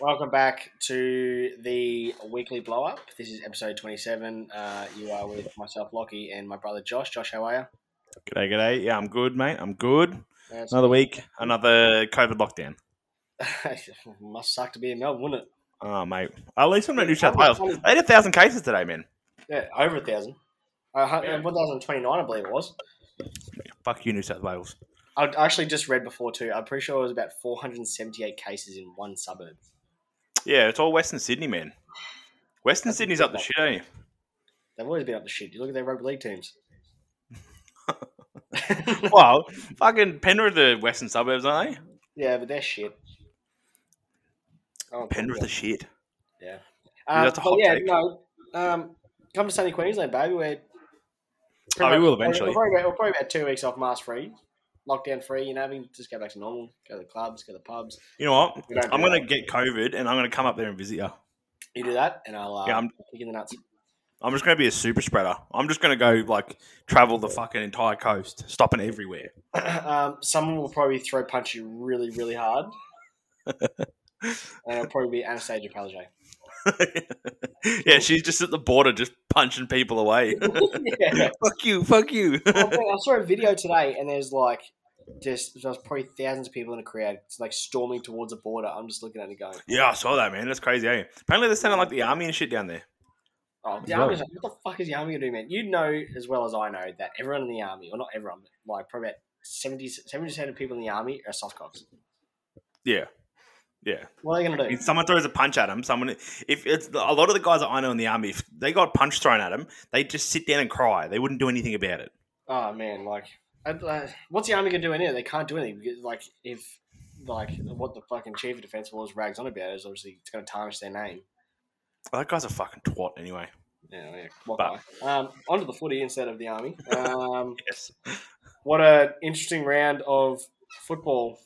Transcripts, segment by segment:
Welcome back to the weekly blow up. This is episode 27. Uh, you are with myself, Lockie, and my brother Josh. Josh, how are you? G'day, g'day. Yeah, I'm good, mate. I'm good. Uh, Another week, another COVID lockdown. Must suck to be in Melbourne, wouldn't it? Oh, mate. At least I'm not New South Wales. They had a thousand cases today, man. Yeah, over a thousand. Uh, Yeah. 1,029, I believe it was. Fuck you, New South Wales. I I actually just read before too. I'm pretty sure it was about 478 cases in one suburb. Yeah, it's all Western Sydney, man. Western That's Sydney's up the shit, ain't? They've always been up to shit. You look at their rugby league teams. Well, fucking Penrith the western suburbs, aren't they? yeah, but they're shit. Oh, Penrith are shit. Yeah. Um, that's a hot yeah, take. no. Um, come to sunny Queensland, baby. We're Oh, we will eventually. We're probably, about, we're probably about two weeks off mask free, lockdown free. You know, we can just go back to normal, go to the clubs, go to the pubs. You know what? We don't do I'm going to get COVID and I'm going to come up there and visit you. You do that, and I'll uh, Yeah, I'm- kick in the nuts. I'm just going to be a super spreader. I'm just going to go, like, travel the fucking entire coast, stopping everywhere. um, someone will probably throw punch you really, really hard, and it'll probably be Annastacia Palaszczuk. yeah, she's just at the border, just punching people away. yeah. fuck you, fuck you. I I saw a video today, and there's like just there's probably thousands of people in a crowd, it's like storming towards a border. I'm just looking at it going, yeah, I saw that, man. That's crazy, eh? Apparently, they're sending like the army and shit down there. "Oh, the Right. army's like, what the fuck is the army gonna do, man?" You know as well as I know that everyone in the army, or not everyone, but like probably about 70 percent of people in the army are softcocks. Yeah, yeah. What are they gonna do? If someone throws a punch at them, someone if it's a lot of the guys that I know in the army, if they got punch thrown at them, they just sit down and cry. They wouldn't do anything about it. Oh man, like, I- uh, what's the army gonna do in here? They can't do anything because, like, if like what the fucking chief of defense was rags on about is obviously it's gonna tarnish their name. Well, that guy's a fucking twat, anyway. Yeah, yeah. What But- guy? Um, onto the footy instead of the army. Um, Yes. what a interesting round of football.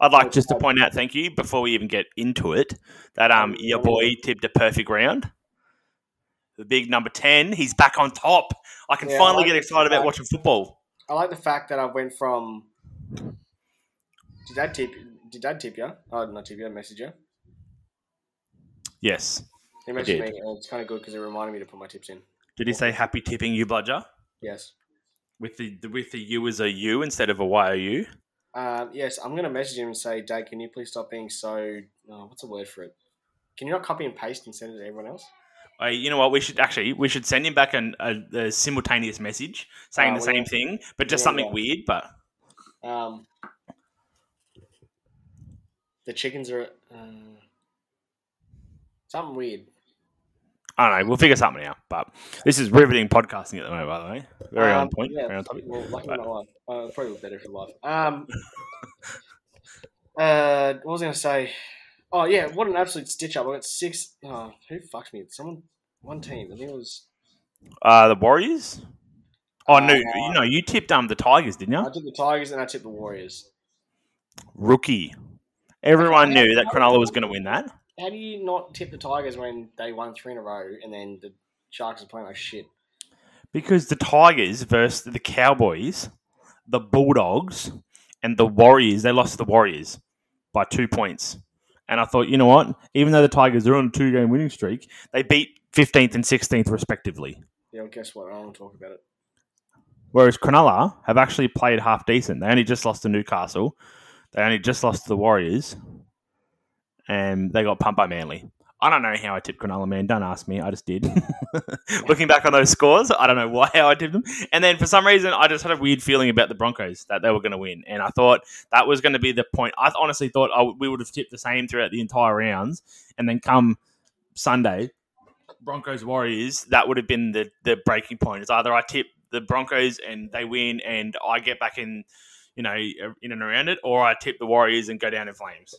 I'd like just to point out, thank you, before we even get into it, that um your boy tipped a perfect round. The big number ten, he's back on top. I can Yeah, finally I get excited about watching football. I like the fact that I went from. Did Dad tip? Did Dad tip you? Oh, not tip you. Message you. Yes. He messaged me, and it's kind of good because it reminded me to put my tips in. Did he say happy tipping you, Bludger? Yes. With the with the U as a U instead of a Y O U? Um, yes, I'm going to message him and say, Dad, can you please stop being so. Oh, what's the word for it? Can you not copy and paste and send it to everyone else? You know what? We should actually we should send him back an, a, a simultaneous message saying Oh, the same thing, but just yeah, something yeah. weird. But Um, the chickens are. Uh, something weird. I don't know. We'll figure something out. But this is riveting podcasting at the moment, by the way. Very Um, on point. Yeah, Very on topic. well, lucky But- not live. Uh, probably better if you're live. Um, uh, what was I going to say? Oh yeah, what an absolute stitch up! I got six. Oh, who fucked me? Someone, one team. I think it was. Uh, the Warriors. Oh no, Uh, you know you tipped um the Tigers, didn't you? I tipped the Tigers and I tipped the Warriors. Rookie. Everyone knew that. Cronulla was going to win that How do you not tip the Tigers when they won three in a row and then the Sharks are playing like shit? because the Tigers versus the Cowboys, the Bulldogs, and the Warriors. They lost to the Warriors by two points. And I thought, you know what? Even though the Tigers are on a two-game winning streak, they beat fifteenth and sixteenth respectively. Yeah, well, guess what? I don't want to talk about it. Whereas Cronulla have actually played half decent. They only just lost to Newcastle. They only just lost to the Warriors. And they got pumped by Manly. I don't know how I tipped Cronulla, man. Don't ask me. I just did. Looking back on those scores, I don't know why how I tipped them. And then for some reason, I just had a weird feeling about the Broncos that they were going to win. And I thought that was going to be the point. I honestly thought I, we would have tipped the same throughout the entire rounds. And then come Sunday, Broncos Warriors, that would have been the, the breaking point. It's either I tip the Broncos and they win and I get back in, you know, in and around it, or I tip the Warriors and go down in flames.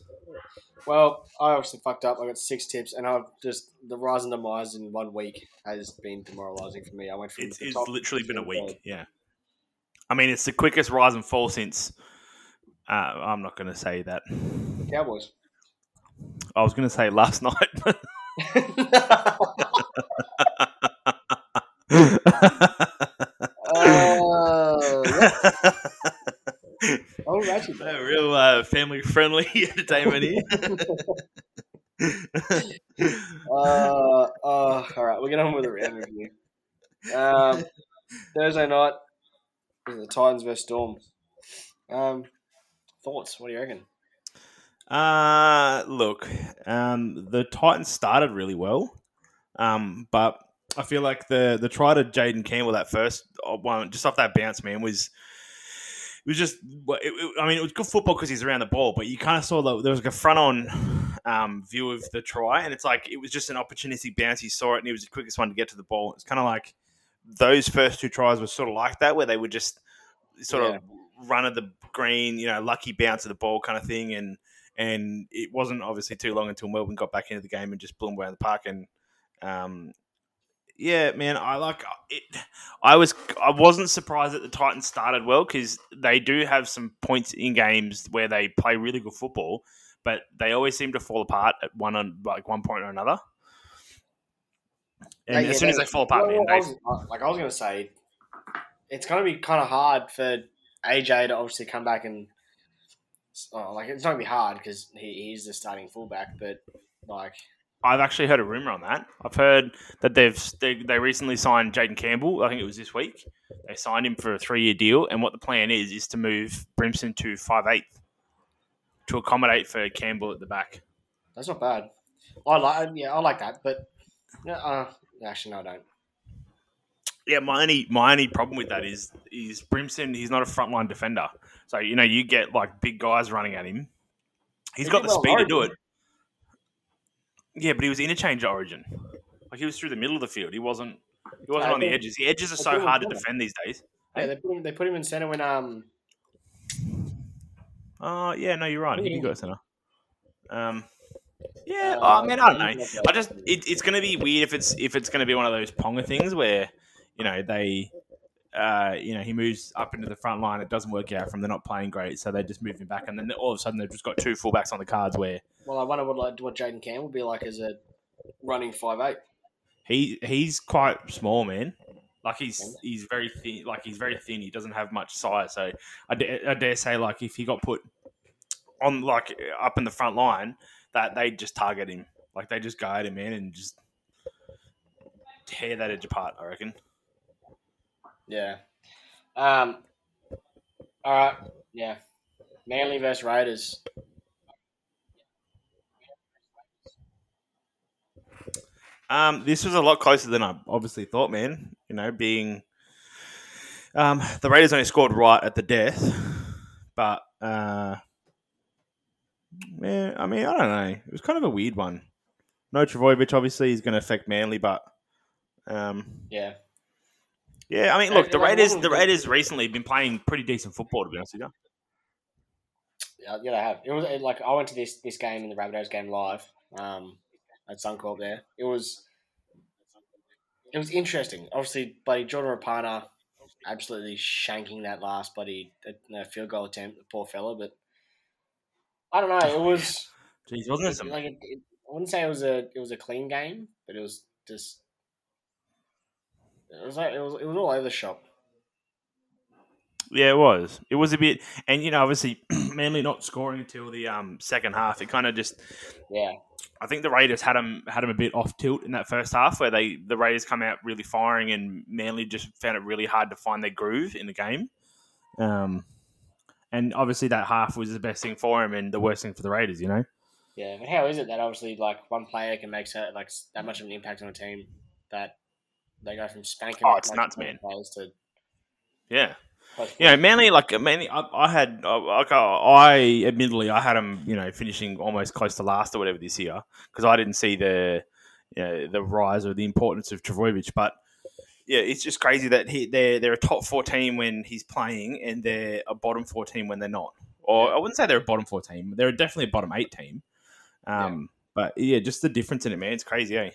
Well, I obviously fucked up. I got six tips, and I've just the rise and demise in one week has been demoralising for me. I went from It's, it's literally been a week. Yeah. I mean, it's the quickest rise and fall since. Uh, I'm not going to say that. Cowboys. I was going to say last night. but- Oh, yeah. oh, A real uh, family friendly entertainment here. Uh, uh, all right, we'll get on with the round review. Um, Thursday night, the Titans versus Storm. Um, thoughts? What do you reckon? Uh, look, um, the Titans started really well, um, but I feel like the the try to Jayden Campbell that first uh, one, just off that bounce, man, was it was just. It, it, I mean, it was good football because he's around the ball, but you kind of saw that there was like a front on um, view of the try, and it's like it was just an opportunistic bounce. He saw it, and he was the quickest one to get to the ball. It's kind of like those first two tries were sort of like that, where they were just sort Yeah. of run of the green, you know, lucky bounce of the ball kind of thing, and and it wasn't obviously too long until Melbourne got back into the game and just blew them away in the park. And um, yeah, man, I like it. I was I wasn't surprised that the Titans started well because they do have some points in games where they play really good football, but they always seem to fall apart at one on like one point or another. And yeah, as soon as they fall apart, well, man, I they, was, like I was going to say, it's going to be kind of hard for AJ to obviously come back and oh, like it's not going to be hard because he, he's the starting fullback, but like I've actually heard a rumor on that. I've heard that they've they, they recently signed Jayden Campbell. I think it was this week. They signed him for a three year deal, and what the plan is is to move Brimson to five eighth to accommodate for Campbell at the back. that's not bad. I like yeah, I like that, but uh, actually no, I don't. Yeah, my only my only problem with that is is Brimson. He's not a frontline defender, so you know you get like big guys running at him. He's He got the well speed to do it. Yeah, but he was interchange Origin. Like he was through the middle of the field. He wasn't. He wasn't I on the edges. The edges are so hard to defend these days. Yeah, they put him. They put him in center when um Oh yeah, no, you're right. He did go center. Um, yeah. Uh, oh man, I don't know. I just it, it's going to be weird if it's if it's going to be one of those Ponga things where you know they. Uh, you know, he moves up into the front line. It doesn't work out from they're not playing great, so they just move him back, and then all of a sudden they've just got two fullbacks on the cards where Well, I wonder what like what Jayden Campbell would be like as a running five eight. he he's quite small, man. Like he's he's very thin. Like he's very thin. He doesn't have much size. So I dare, say, like if he got put on like up in the front line, that they just target him. Like they just guide him, in and just tear that edge apart. I reckon. Yeah. Um. All right. Yeah. Manly versus Raiders. Um, this was a lot closer than I obviously thought, man. You know, being um, the Raiders only scored right at the death, but uh, man, I mean, I don't know. It was kind of a weird one. No Trbojevic obviously is going to affect Manly, but um, Yeah. Yeah, I mean, look, the Raiders, the Raiders recently been playing pretty decent football, to be honest with you. Yeah, yeah, they have. It was it, like I went to this this game in the Rabbitohs game live um, at Suncorp. There, it was it was interesting. Obviously, buddy Jordan Rapana absolutely shanking that last buddy uh, field goal attempt, the poor fella. But I don't know. It was Jeez, wasn't it some? like it, it, I wouldn't say it was a it was a clean game, but it was just it was like it was it was all over the shop. Yeah, it was. It was a bit, and you know, obviously, Manly not scoring until the um second half. It kind of just Yeah, I think the Raiders had them had them a bit off tilt in that first half, where they the Raiders come out really firing, and Manly just found it really hard to find their groove in the game. Um, and obviously that half was the best thing for him, and the worst thing for the Raiders. You know, yeah. But how is it that obviously like one player can make so, like that much of an impact on a team that they go from spanking Oh, it's like, nuts, man. to yeah. You know, Manly like Manly. I, I had I, like I admittedly I had them you know finishing almost close to last or whatever this year because I didn't see the you know, the rise or the importance of Trbojevic, but. Yeah, it's just crazy that he, they're they're a top four team when he's playing, and they're a bottom four team when they're not. Or I wouldn't say they're a bottom four team; they're definitely a bottom eight team. Um, but yeah, just the difference in it, man. It's crazy, eh?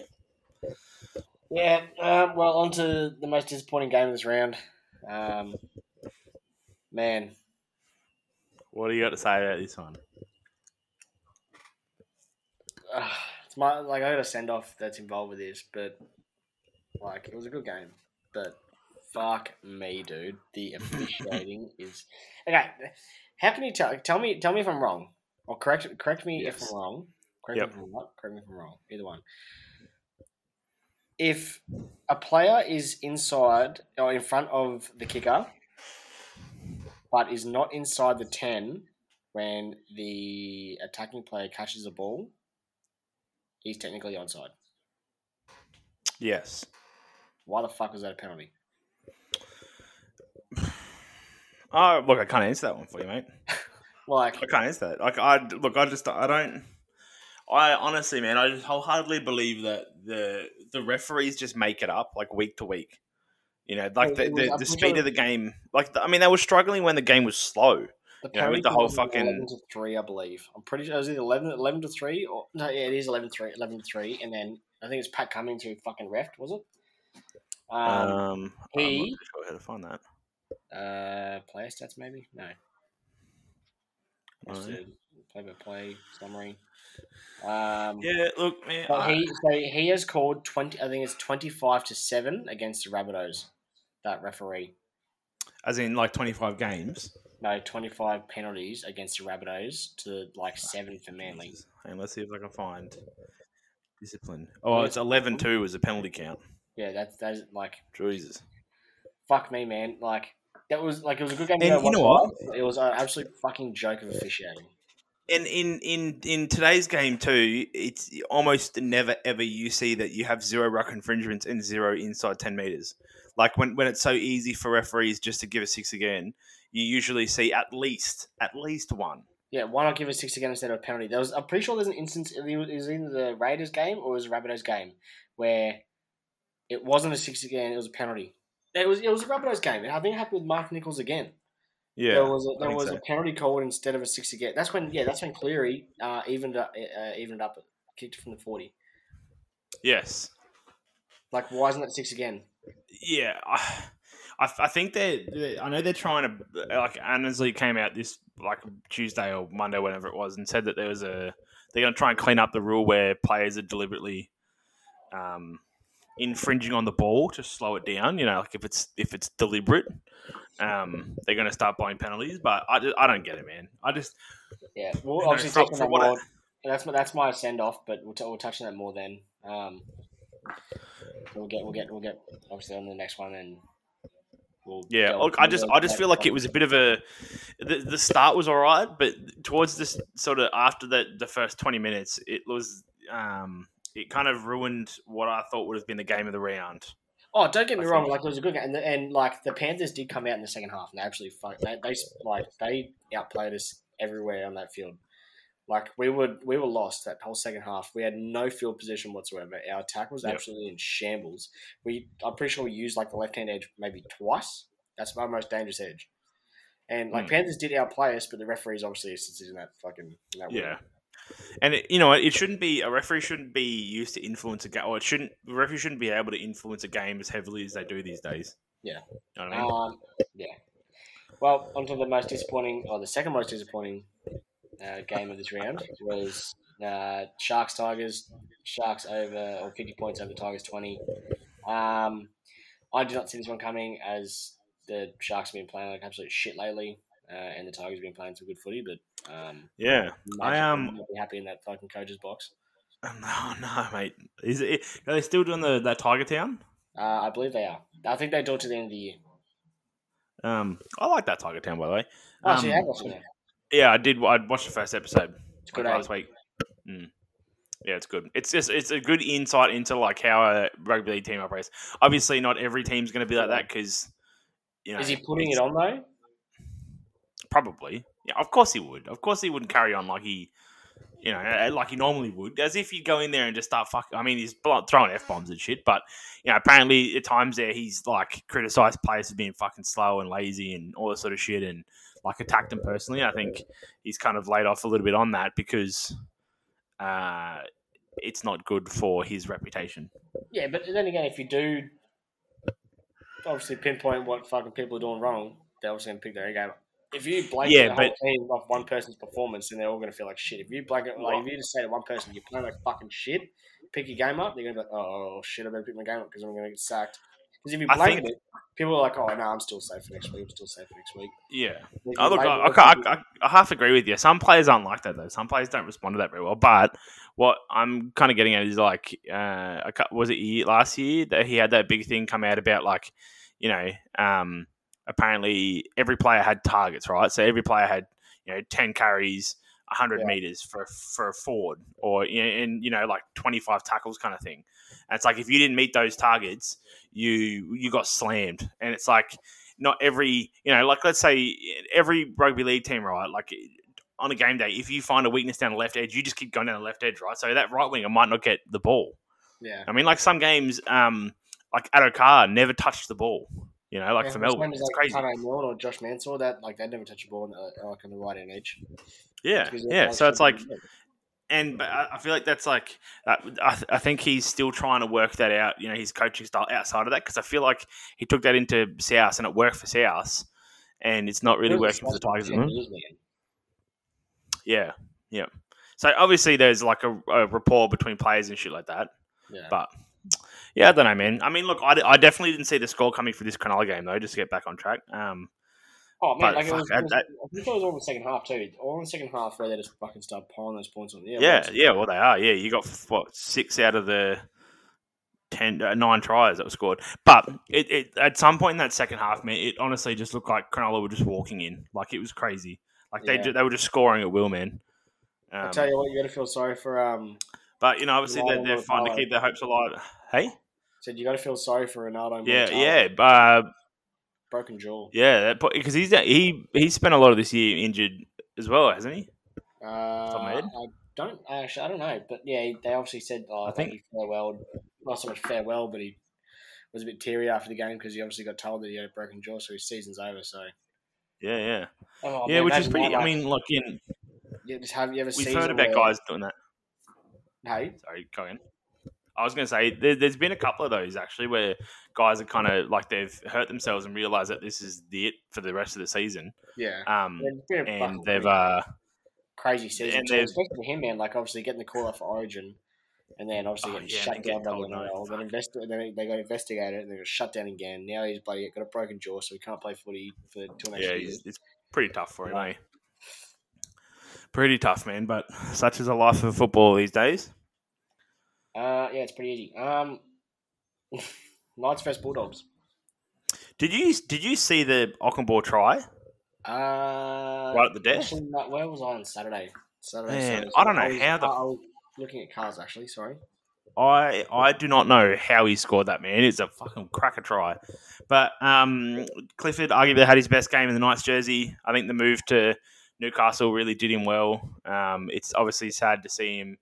Yeah, um, well, on to the most disappointing game of this round. Um, man, What do you got to say about this one? uh, it's my like I got a send off that's involved with this, but like it was a good game, but fuck me, dude, the officiating is okay. How can you tell? Tell me, tell me if I'm wrong, or correct correct me if I'm wrong. Correct Yep. me if I'm right. Correct me if I'm wrong. Either one. If a player is inside or in front of the kicker, but is not inside the ten when the attacking player catches the ball, he's technically onside. Yes. Why the fuck was that a penalty? Oh, look, I can't answer that one for you, mate. Like, I can't answer that. Like, I look, I just, I don't. I honestly, man, I just wholeheartedly believe that the the referees just make it up like week to week. You know, like the, the, the speed of the game. Like, the, I mean, they were struggling when the game was slow. the Yeah, with the whole fucking- 11 to three, I believe. I'm pretty sure it was either 11, 11 to three or no, yeah, it is 11 to 3, 11 to three, and then I think it's Pat Cummings who fucking refed, was it? Um, Um, I'm he- not sure how to find that. uh, player stats maybe No. play by play summary? Um, Yeah, look, man. but I- he so he has called twenty. I think it's twenty five to seven against the Rabbitohs. That referee. as in like twenty five games. No, twenty five penalties against the Rabbitohs to like seven for Manly. Jesus. And let's see if I can find discipline. Oh, it's 11-2 was a penalty count. Yeah, that's that's like Jesus. fuck me, man. Like that was like it was a good game. And you know what? It was an absolute fucking joke of officiating. And in, in, in today's game too, it's almost never ever you see that you have zero ruck infringements and zero inside ten meters. Like when, when it's so easy for referees just to give a six again, you usually see at least at least one. Yeah, why not give a six again instead of a penalty? There was, I'm pretty sure there's an instance. It was either the Raiders game or it was Rabbitohs game where it wasn't a six again. It was a penalty. It was it was a Rabbitohs game. I think it happened with Mark Nicholls again. Yeah, there was a, there was so. a penalty called instead of a six again. That's when yeah, that's when Cleary uh, evened up, uh, evened up, kicked from the forty. yes. Like why isn't that six again? Yeah, I, I, I think they're, they I know they're trying to like Annesley came out this like Tuesday or Monday, whenever it was, and said that there was a they're going to try and clean up the rule where players are deliberately um, infringing on the ball to slow it down. You know, like if it's if it's deliberate, um, they're going to start blowing penalties. But I, just, I don't get it, man. I just Yeah, we'll You know, obviously for- touch on for that what I- That's my that's my send off, but we'll, t- we'll touch on that more then. Um, we'll get we'll get we'll get obviously on the next one and. We'll Yeah, look, I just I just feel like it was a bit of a the, the start was all right, but towards this sort of after the the first twenty minutes, it was um it kind of ruined what I thought would have been the game of the round. Oh, don't get me I wrong. think- Like it was a good game, and, the, and like the Panthers did come out in the second half, and they absolutely fuck. They, they like they outplayed us everywhere on that field. Like we were we were lost that whole second half. We had no field position whatsoever. Our attack was Yep. absolutely in shambles. We I'm pretty sure we used like the left hand edge maybe twice. That's my most dangerous edge. And like Hmm. Panthers did outplay us, but the referees obviously assisted in that fucking in that Yeah. win. And it, you know, it shouldn't be a referee shouldn't be used to influence a game, or it shouldn't. The referee shouldn't be able to influence a game as heavily as they do these days. Yeah. you know what I mean. Um, yeah. Well, onto the most disappointing, or the second most disappointing uh, game of this round was uh, Sharks Tigers. Sharks over or fifty points over Tigers twenty. Um, I did not see this one coming as the Sharks have been playing like absolute shit lately, uh, and the Tigers have been playing some good footy. But um, yeah, I, am um- happy in that fucking coach's box. no, no, mate. Is it? Are they still doing the that Tiger Town? Uh, I believe they are. I think they do it to the end of the year. Um, I like that Tiger Town, by the way. Oh, so you Um, have watched it. Yeah, I did. I watched the first episode It's good. last week. Mm. Yeah, it's good. It's just it's a good insight into like how a rugby league team operates. Obviously, not every team's going to be like that because you know Is he putting it on though? Probably. Yeah, of course he would. Of course he wouldn't carry on like he, you know, uh, like he normally would. As if you go in there and just start fucking. I mean, he's throwing f bombs and shit, but you know, apparently at times there he's like criticised players for being fucking slow and lazy and all this sort of shit, and like attacked them personally. I think he's kind of laid off a little bit on that because uh, it's not good for his reputation. Yeah, but then again, if you do obviously pinpoint what fucking people are doing wrong, they're obviously going to pick their game up. If you blanket Yeah, the whole but- team off one person's performance, then they're all going to feel like shit. If you blanket, like, if you just say to one person, you're playing like fucking shit, pick your game up, they're going to be like, oh shit, I better pick my game up because I'm going to get sacked. Because if you I blanket think- it, people are like, "Oh, no, I'm still safe for next week. I'm still safe for next week." Yeah. Oh, look, I, I, it, ca- people- I, I, I half agree with you. Some players aren't like that though. Some players don't respond to that very well. But what I'm kind of getting at is like, uh, was it last year that he had that big thing come out about like, you know, um, apparently every player had targets, right? So every player had you know ten carries, hundred Yeah. meters for for a forward, or you know, and you know like twenty five tackles kind of thing. And it's like if you didn't meet those targets, you you got slammed, and it's like not every you know like let's say every rugby league team right like on a game day if you find a weakness down the left edge you just keep going down the left edge right so that right winger might not get the ball yeah. i mean like some games um like Addo-Carr never touched the ball you know like Yeah, for the melbourne it's like crazy Tane Milne or Josh Mansour, that like they never touch a ball on the, like on the right hand edge. yeah yeah so it's like and but I feel like that's like uh, I, th- I think he's still trying to work that out. You know, his coaching style outside of that because I feel like he took that into South and it worked for South, and it's not really working for the Tigers. at the 10 moment. years, man. Yeah, yeah. So obviously there's like a, a rapport between players and shit like that. Yeah. But yeah, I don't know, man. I mean, look, I, I definitely didn't see the score coming for this Cronulla game though. Just to get back on track. Um, Oh man, like it fuck, was, it was, that- I think it was all in the second half too. All in the second half where they just fucking start piling those points on. Yeah, yeah, well, yeah. Well, they are. Yeah, you got what six out of the ten, uh, nine tries that were scored. But it, it at some point in that second half, man, it honestly just looked like Cronulla were just walking in. Like it was crazy. Like they Yeah. they were just scoring at will, man. I Um, tell you what, you got to feel sorry for um. but you know, obviously they're, they're fine to keep their hopes alive. Hey, Said you got to feel sorry for Ronaldo. yeah, yeah. Uh, broken jaw. Yeah, that because he's he he spent a lot of this year injured as well, hasn't he? Uh, of my head? I don't actually. I don't know, but yeah, they obviously said oh, I think- he farewell. Not so much farewell, but he was a bit teary after the game because he obviously got told that he had a broken jaw, so his season's over. So Yeah, yeah, oh, yeah. man, Which is pretty. that, I mean, like in you just have you ever we've heard about where- guys doing that. Hey, Sorry, go in. I was going to say there, there's been a couple of those actually where guys are kind of like they've hurt themselves and realize that this is the it for the rest of the season. yeah, Um, Yeah, it's been a and they've pretty uh, crazy season, and too, especially for him, man. Like obviously getting the call off for Origin, and then obviously Oh, getting yeah, shut down by getting the NRL. Then, fuck. investi- then they got investigated, and they got shut down again. Now he's bloody got a broken jaw, so he can't play footy for two and a half yeah, years. he's, it's pretty tough for him, Yeah. eh? Pretty tough, man. But such is the life of football these days. Uh, yeah, it's pretty easy. Um, Knights vs Bulldogs. Did you did you see the Okunbor try Uh, right at the death? where was I on Saturday? Saturday. Man, Saturday, I don't know was- how the- I was looking at cars actually. Sorry. I I do not know how he scored that man. It's a fucking cracker try. But um, Clifford arguably had his best game in the Knights jersey. I think the move to Newcastle really did him well. Um, it's obviously sad to see him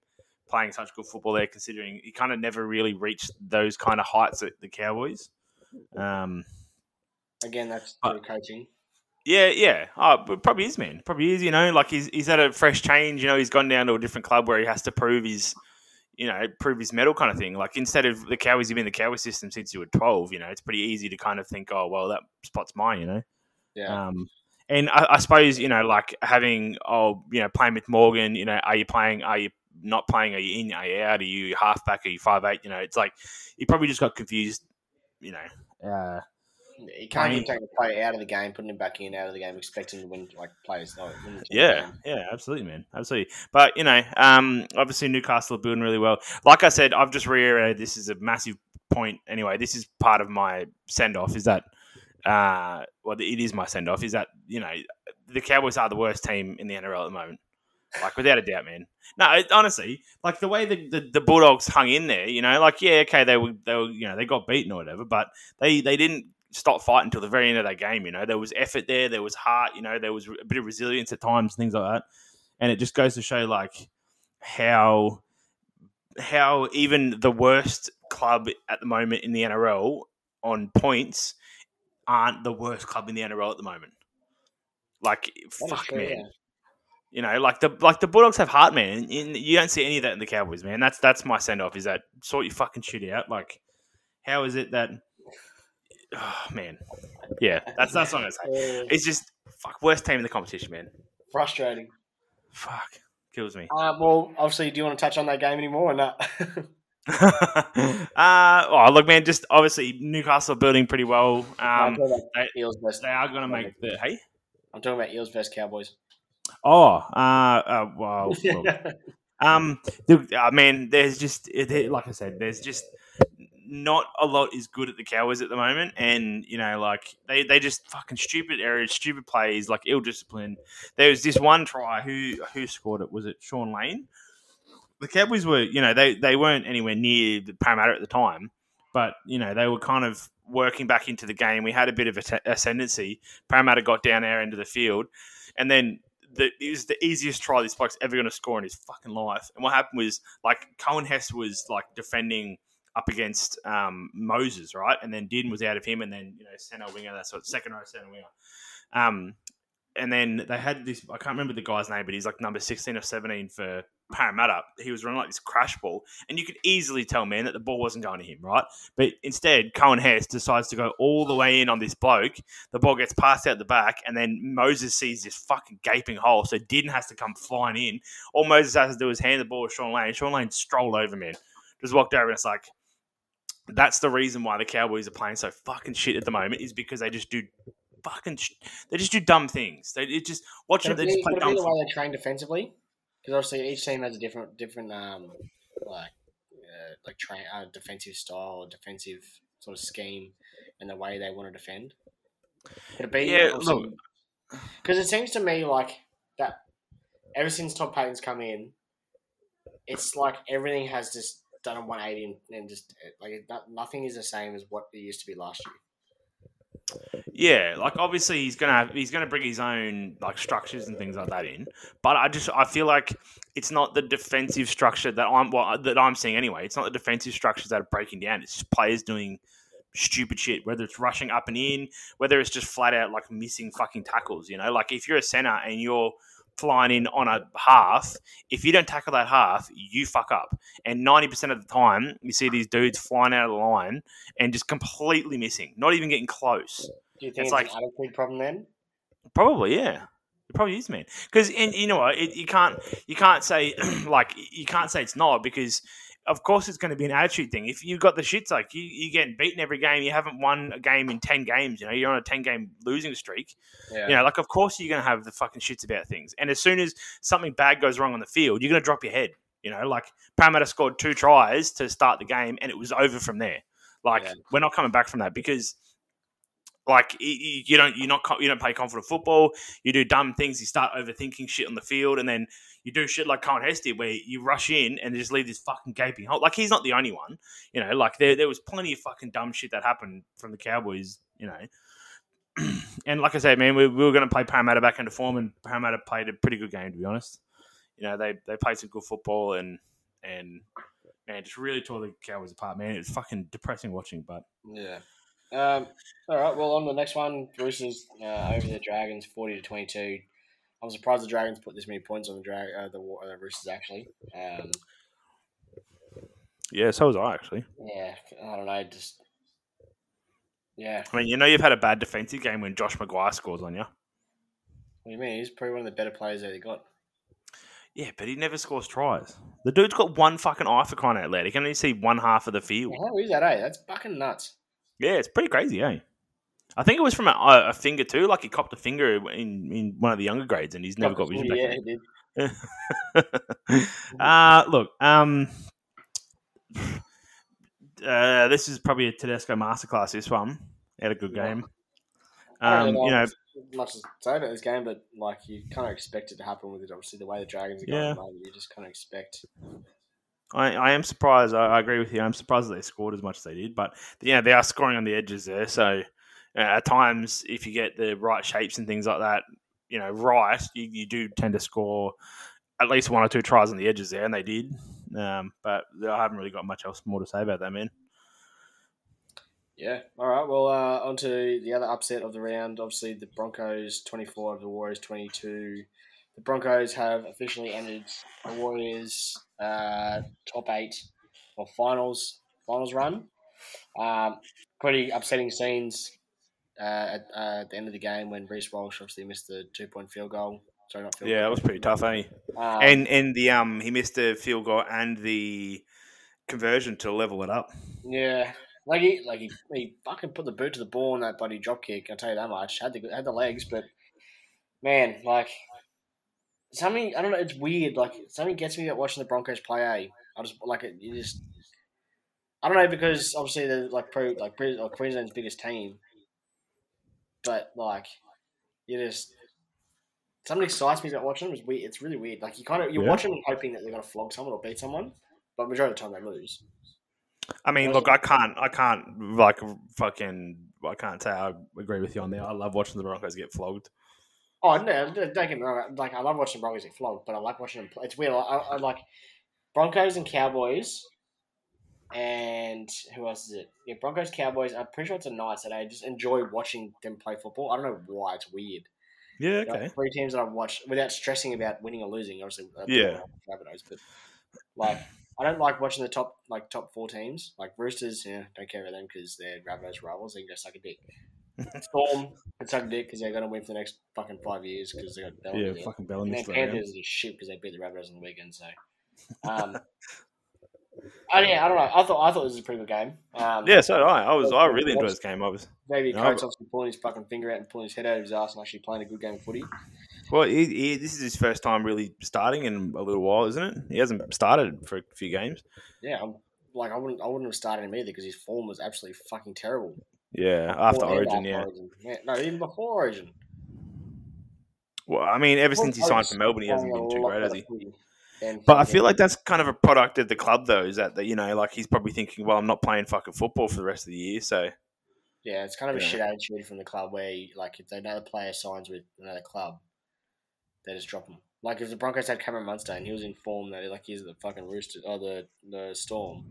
playing such good football there, considering he kind of never really reached those kind of heights at the Cowboys. Um, Again, that's through coaching. yeah, yeah. Oh, but probably is, man. Probably is. You know, like he's he's had a fresh change. You know, he's gone down to a different club where he has to prove his, you know, prove his medal kind of thing. Like instead of the Cowboys, you've been in the Cowboy system since you were twelve. You know, it's pretty easy to kind of think, oh, well, that spot's mine. You know. Yeah. Um, and I, I suppose you know, like having oh, you know, playing with Morgan. You know, are you playing? Are you not playing? Are you in? Are you out? Are you halfback? Are you five eight? You know, it's like he probably just got confused. You know. Uh, you can't I keep taking a player out of the game, putting him back in, out of the game, expecting to win like players. No, Yeah, yeah, absolutely, man, absolutely. But you know, um, obviously Newcastle are building really well. Like I said, I've just reiterated this is a massive point. Anyway, this is part of my send off. Is that, uh, well, it is my send off. Is that you know, the Cowboys are the worst team in the NRL at the moment, like without a doubt, man. No, it, honestly, like the way the, the, the Bulldogs hung in there, you know, like yeah, okay, they were they were you know they got beaten or whatever, but they they didn't stop fighting until the very end of that game. You know, there was effort there, there was heart. You know, there was a bit of resilience at times, things like that, and it just goes to show like how how even the worst club at the moment in the NRL on points aren't the worst club in the NRL at the moment. Like That fuck man. You know, like the like the Bulldogs have heart, man. and You you don't see any of that in the Cowboys, man. That's that's my send off. Is that sort your fucking shit out? Like, how is it that? Oh man, yeah, that's that's what I'm gonna say. It's just fuck worst team in the competition, man. frustrating. Fuck kills me. Uh, well, obviously, do you want to touch on that game anymore or not? uh, oh, look, man, just obviously Newcastle are building pretty well. I'm Um, talking about they- they are going to make the hey. I'm talking about Eels versus Cowboys. Oh, uh, uh well, um, the, uh, man, there's just it- like I said, there's just not a lot is good at the Cowboys at the moment, and you know, like they they just fucking stupid areas, stupid plays, like ill discipline. There was this one try who who scored it? Was it Shaun Lane? The Cowboys were, you know, they they weren't anywhere near the Parramatta at the time, but you know they were kind of working back into the game. We had a bit of a ascendancy. Parramatta got down our end of the field, and then the, it was the easiest try this bloke's ever going to score in his fucking life. And what happened was like Coen Hess was like defending up against um, Moses, right? And then Din was out of him, and then you know center winger, that sort second row center winger. Um, and then they had this. I can't remember the guy's name, but he's like number sixteen or seventeen for Parramatta. He was running like this crash ball, and you could easily tell, man, that the ball wasn't going to him, right? But instead, Coen Hess decides to go all the way in on this bloke. The ball gets passed out the back, and then Moses sees this fucking gaping hole. So Din has to come flying in. All Moses has to do is hand the ball to Shaun Lane. Shaun Lane strolled over, man. Just walked over, and it's like, that's the reason why the Cowboys are playing so fucking shit at the moment is because they just do fucking sh- they just do dumb things. They it just watch them. They just play could it be dumb. the way they train defensively? Because obviously each team has a different, different, um, like, uh, like train, uh, defensive style or defensive sort of scheme and the way they want to defend. Could it be? Yeah, look. Because it seems to me like that. Ever since Todd Payten's come in, it's like everything has just done a 180 and, and just like it, nothing is the same as what it used to be last year. Yeah, like obviously he's gonna have, he's gonna bring his own like structures and things like that in. But I just I feel like it's not the defensive structure that I'm well, that I'm seeing anyway. It's not the defensive structures that are breaking down. It's just players doing stupid shit. Whether it's rushing up and in, whether it's just flat out like missing fucking tackles. You know, like if you're a center and you're flying in on a half, if you don't tackle that half, you fuck up. And ninety percent of the time, you see these dudes flying out of the line and just completely missing, not even getting close. Do you think It's it's, like- an attitude problem then? Probably, yeah. It probably is, man. Because you know what, it, you can't you can't say like you can't say it's not because of course it's going to be an attitude thing. If you've got the shits like you you getting beaten every game, you haven't won a game in ten games. You know you're on a ten game losing streak. Yeah. You know, like of course you're going to have the fucking shits about things. And as soon as something bad goes wrong on the field, you're going to drop your head. You know, like Parramatta scored two tries to start the game, and it was over from there. Like Yeah. we're not coming back from that because, like, you don't you not you don't play confident football. You do dumb things. You start overthinking shit on the field, and then you do shit like Coen Hess did, where you rush in and just leave this fucking gaping hole. Like he's not the only one. You know, like there there was plenty of fucking dumb shit that happened from the Cowboys. You know, and like I said, man, we, we were going to play Parramatta back into form, and Parramatta played a pretty good game, to be honest. You know, they they played some good football, and and man, just really tore the Cowboys apart, man. It was fucking depressing watching, but Yeah. Um, all right. Well, on the next one, Roosters uh, over the Dragons, forty to twenty-two. I'm surprised the Dragons put this many points on the drag uh, the uh, Roosters actually. Um, yeah, so was I actually. yeah, I don't know. Just yeah. I mean, you know, you've had a bad defensive game when Josh McGuire scores on you. What do you mean? He's probably one of the better players that they got. Yeah, but he never scores tries. The dude's got one fucking eye for crying out loud. He can only see one half of the field. How is that? Eh? That's fucking nuts. Yeah, it's pretty crazy, eh? I think it was from a, a finger too. Like he copped a finger in, in one of the younger grades, and he's never got vision back. Yeah, then. he did. uh, look, um, uh, this is probably a Tedesco masterclass. This one had a good Yeah. game. Um, don't you know, much to say about this game, but like you kind of expect it to happen with it. Obviously, the way the Dragons are going, Yeah. at the moment, you just kind of expect. I, I am surprised. I, I agree with you. I'm surprised they scored as much as they did, but you know they are scoring on the edges there. So uh, at times, if you get the right shapes and things like that, you know, right, you, you do tend to score at least one or two tries on the edges there, and they did. Um, but I haven't really got much else more to say about that, man. Yeah. All right. Well, uh, on to the other upset of the round. Obviously, the Broncos 24 of the Warriors 22. The Broncos have officially ended the Warriors' uh, top eight or finals finals run. Um, pretty upsetting scenes uh, at, uh, at the end of the game when Reece Walsh obviously missed the two point field goal. Sorry, not field Yeah, that was pretty tough, eh? Um, and and the um he missed the field goal and the conversion to level it up. Yeah, like he like he, he fucking put the boot to the ball on that bloody drop kick. I'll tell you that much. Had the had the legs, but man, like something I don't know. It's weird. Like something gets me about watching the Broncos play. A, I just like it. You just I don't know because obviously they're like pro like, pre, like Queensland's biggest team, but like you just something excites me about watching them. It's weird. It's really weird. Like you kind of you're Yeah. watching them hoping that they're gonna flog someone or beat someone, but majority of the time they lose. I mean, look, I can't, I can't, like, fucking, I can't say I agree with you on there. I love watching the Broncos get flogged. Oh no, don't get me wrong. Like I love watching the Broncos get flogged, but I like watching them. Play. It's weird. I, I like Broncos and Cowboys, and who else is it? Yeah, Broncos, Cowboys. I'm pretty sure it's a Knights that I just enjoy watching them play football. I don't know why. It's weird. Yeah, okay. three teams that I've watched without stressing about winning or losing. Obviously, Yeah. Rabbitohs, but like I don't like watching the top like top four teams. Like Roosters, yeah, don't care about them because they're Rabbitohs rivals. They can go suck a dick. Storm can suck a dick because they're going to win for the next fucking five years because they got Bellamy Yeah, there. fucking Bellamy around. Panthers is shit because they beat the Rabbitohs on the weekend. So, um, oh yeah, I don't know. I thought I thought this was a pretty good game. Um, Yeah, so did I. I was, I really enjoyed this game. I was, maybe No, Coates obviously pulling his fucking finger out and pulling his head out of his ass and actually playing a good game of footy. well, he, he, this is his first time really starting in a little while, isn't it? He hasn't started for a few games. Yeah, I'm, like I wouldn't I wouldn't have started him either because his form was absolutely fucking terrible. Yeah, after Before Origin, yeah. Origin. yeah. No, even before Origin. Well, I mean, ever since he signed for Melbourne, he hasn't been too great, has he? But I feel like that's kind of a product of the club, though. Is that, that you know, like he's probably thinking, well, I'm not playing fucking football for the rest of the year, so Yeah, it's kind of a shit attitude from the club where, like, if another player signs with another club, they just drop him. Like, if the Broncos had Cameron Munster and he was informed that, like, he's the fucking Rooster or the the Storm,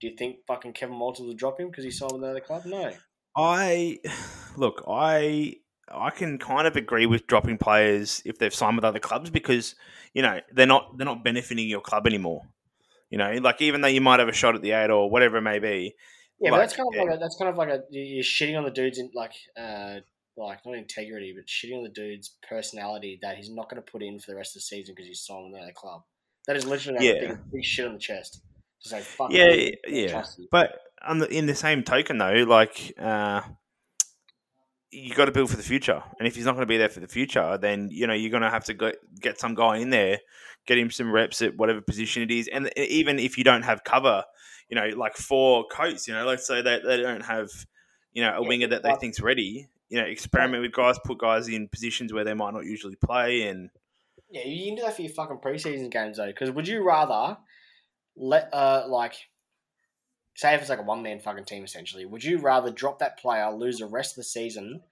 do you think fucking Kevin Walters would drop him because he signed with another club? No. I look, I I can kind of agree with dropping players if they've signed with other clubs because you know they're not they're not benefiting your club anymore. You know, like even though you might have a shot at the eight or whatever it may be. Yeah, Like, but that's kind of yeah. like a, that's kind of like a you're shitting on the dude's in like uh like not integrity, but shitting on the dude's personality that he's not going to put in for the rest of the season because he's signed with another club. That is literally like Yeah. a big, big shit on the chest. Fuck. Yeah, yeah. But on the, in the same token, though, like uh, you got to build for the future, and if he's not going to be there for the future, then you know you're going to have to go, get some guy in there, get him some reps at whatever position it is, and even if you don't have cover, you know, like for Coates, you know, let's say that they don't have, you know, a Yeah, winger that they think's ready. You know, experiment with guys, put guys in positions where they might not usually play, and Yeah, you can do that for your fucking preseason games though. Because would you rather let uh like say if it's like a one man fucking team essentially, would you rather drop that player, lose the rest of the season,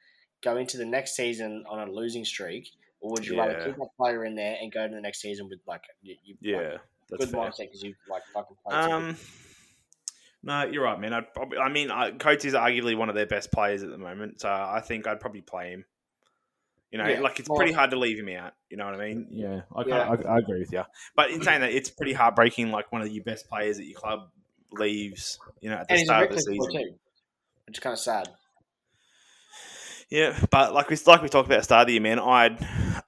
go into the next season on a losing streak, or would you rather keep that player in there and go to the next season with like you, you yeah, like, that's good fair. mindset because you like fucking played some Um, no, you're right, man. I'd probably, I mean, I, Coates is arguably one of their best players at the moment, so I think I'd probably play him. You know, Yeah, like it's well- pretty hard to leave him out. You know what I mean? Yeah, I, Yeah. I, I agree with you. But in saying that, it's pretty heartbreaking. Like one of your best players at your club leaves. You know, at the and start of the season. too. Which is kind of sad. Yeah, but like we like we talked about at the start of the year, man. I'd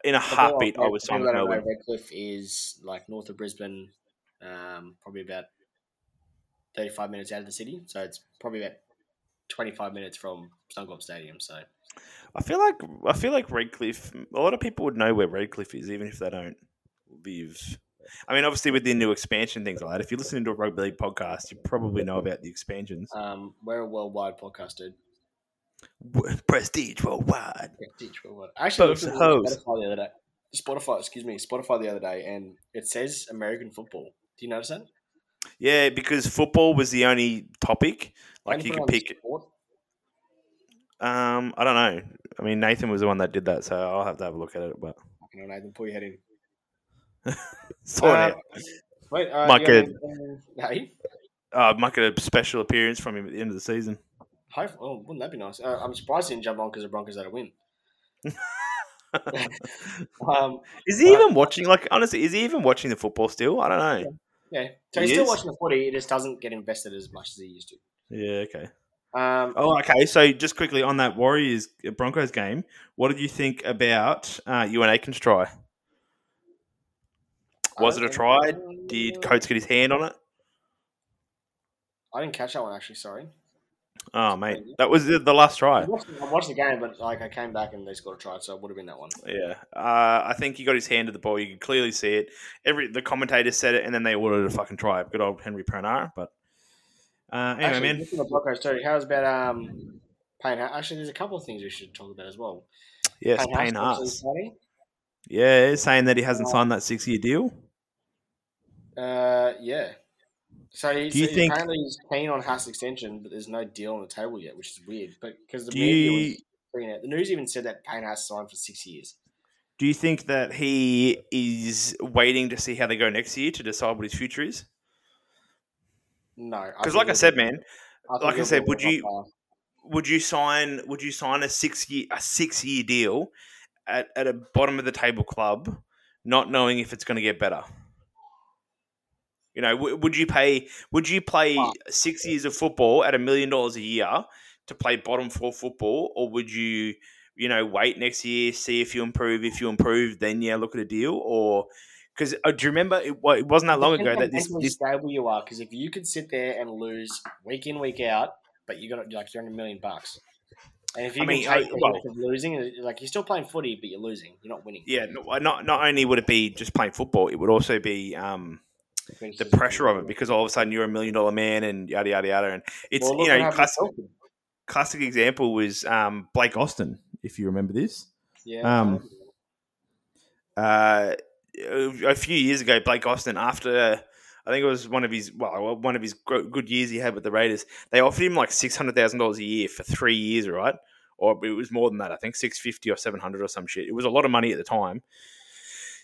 in a heartbeat, I would sign people with that don't know, Melbourne. Redcliffe is like north of Brisbane, um, probably about thirty-five minutes out of the city. So it's probably about twenty-five minutes from Suncorp Stadium. So I feel like I feel like Redcliffe. A lot of people would know where Redcliffe is, even if they don't live. I mean, obviously with the new expansion things like that. If you're listening to a rugby league podcast, you probably know about the expansions. um, we're a worldwide podcast, dude. Prestige worldwide. Teach worldwide. I actually Both looked at. Spotify the other day. Spotify, excuse me, Spotify the other day, and it says American football. Do you notice that? Yeah, because football was the only topic. Like you could pick. sport. Um, I don't know. I mean, Nathan was the one that did that, so I'll have to have a look at it. But Fucking hell, Nathan, pull your head in. Uh, out. Wait, uh, Might get- Hey, Uh, might get a special appearance from him at the end of the season. Hope, oh, wouldn't that be nice? Uh, I'm surprised he didn't jump on because the Broncos had a win. Um, Is he even watching? Like, honestly, is he even watching the football still? I don't know. yeah, so He he's still watching the footy. He just doesn't get invested as much as he used to. Yeah, okay. Um, Oh, okay. So just quickly on that Warriors uh, Broncos game, what did you think about uh, Aiken's try? Was it a try? Did Coates get his hand on it? I didn't catch that one actually. Sorry. Oh mate, that was the, last try. I watched, I watched the game, but like I came back and they scored a try, so it would have been that one. Yeah, uh, I think he got his hand to the ball. You could clearly see it. Every the commentator said it, and then they ordered a fucking try. Good old Henry Pranara. But uh, anyway, actually, man. looking at the podcast too, how's about um Payne? Actually, there's a couple of things we should talk about as well. Yes, Payne Payne Haas, Haas. Yeah, saying that he hasn't Uh, signed that six year deal. Uh, yeah. So, he, Do you think- apparently he's keen on Haas extension, but there's no deal on the table yet, which is weird. But because the media you- was the news even said that Payne Haas signed for six years. Do you think that he is waiting to see how they go next year to decide what his future is? No, Because, like I said, man, think like I said, would you- would you sign would you sign a six year a six year deal at, at a bottom of the table club, not knowing if it's going to get better? You know, w- would you pay? Would you play six years of football at a million dollars a year to play bottom four football, or would you, you know, wait next year, see if you improve? If you improve, then yeah, look at a deal. Or because uh, do you remember it, wa- it wasn't that long ago that this, this stable you are. Because if you could sit there and lose week in week out, but you got like you're on a million bucks, and if you I mean, can take I- the well- losing, like you're still playing footy, but you're losing. You're not winning. yeah, not not only would it be just playing football, it would also be um, the pressure of it because all of a sudden you're a million dollar man and yada yada yada. And it's Well, you know classic, classic example was um, Blake Austin if you remember this. Yeah. um, uh, a few years ago Blake Austin after I think it was one of his well one of his good years he had with the Raiders they offered him like six hundred thousand dollars a year for three years right? Or it was more than that I think six fifty or seven hundred or some shit. It was a lot of money at the time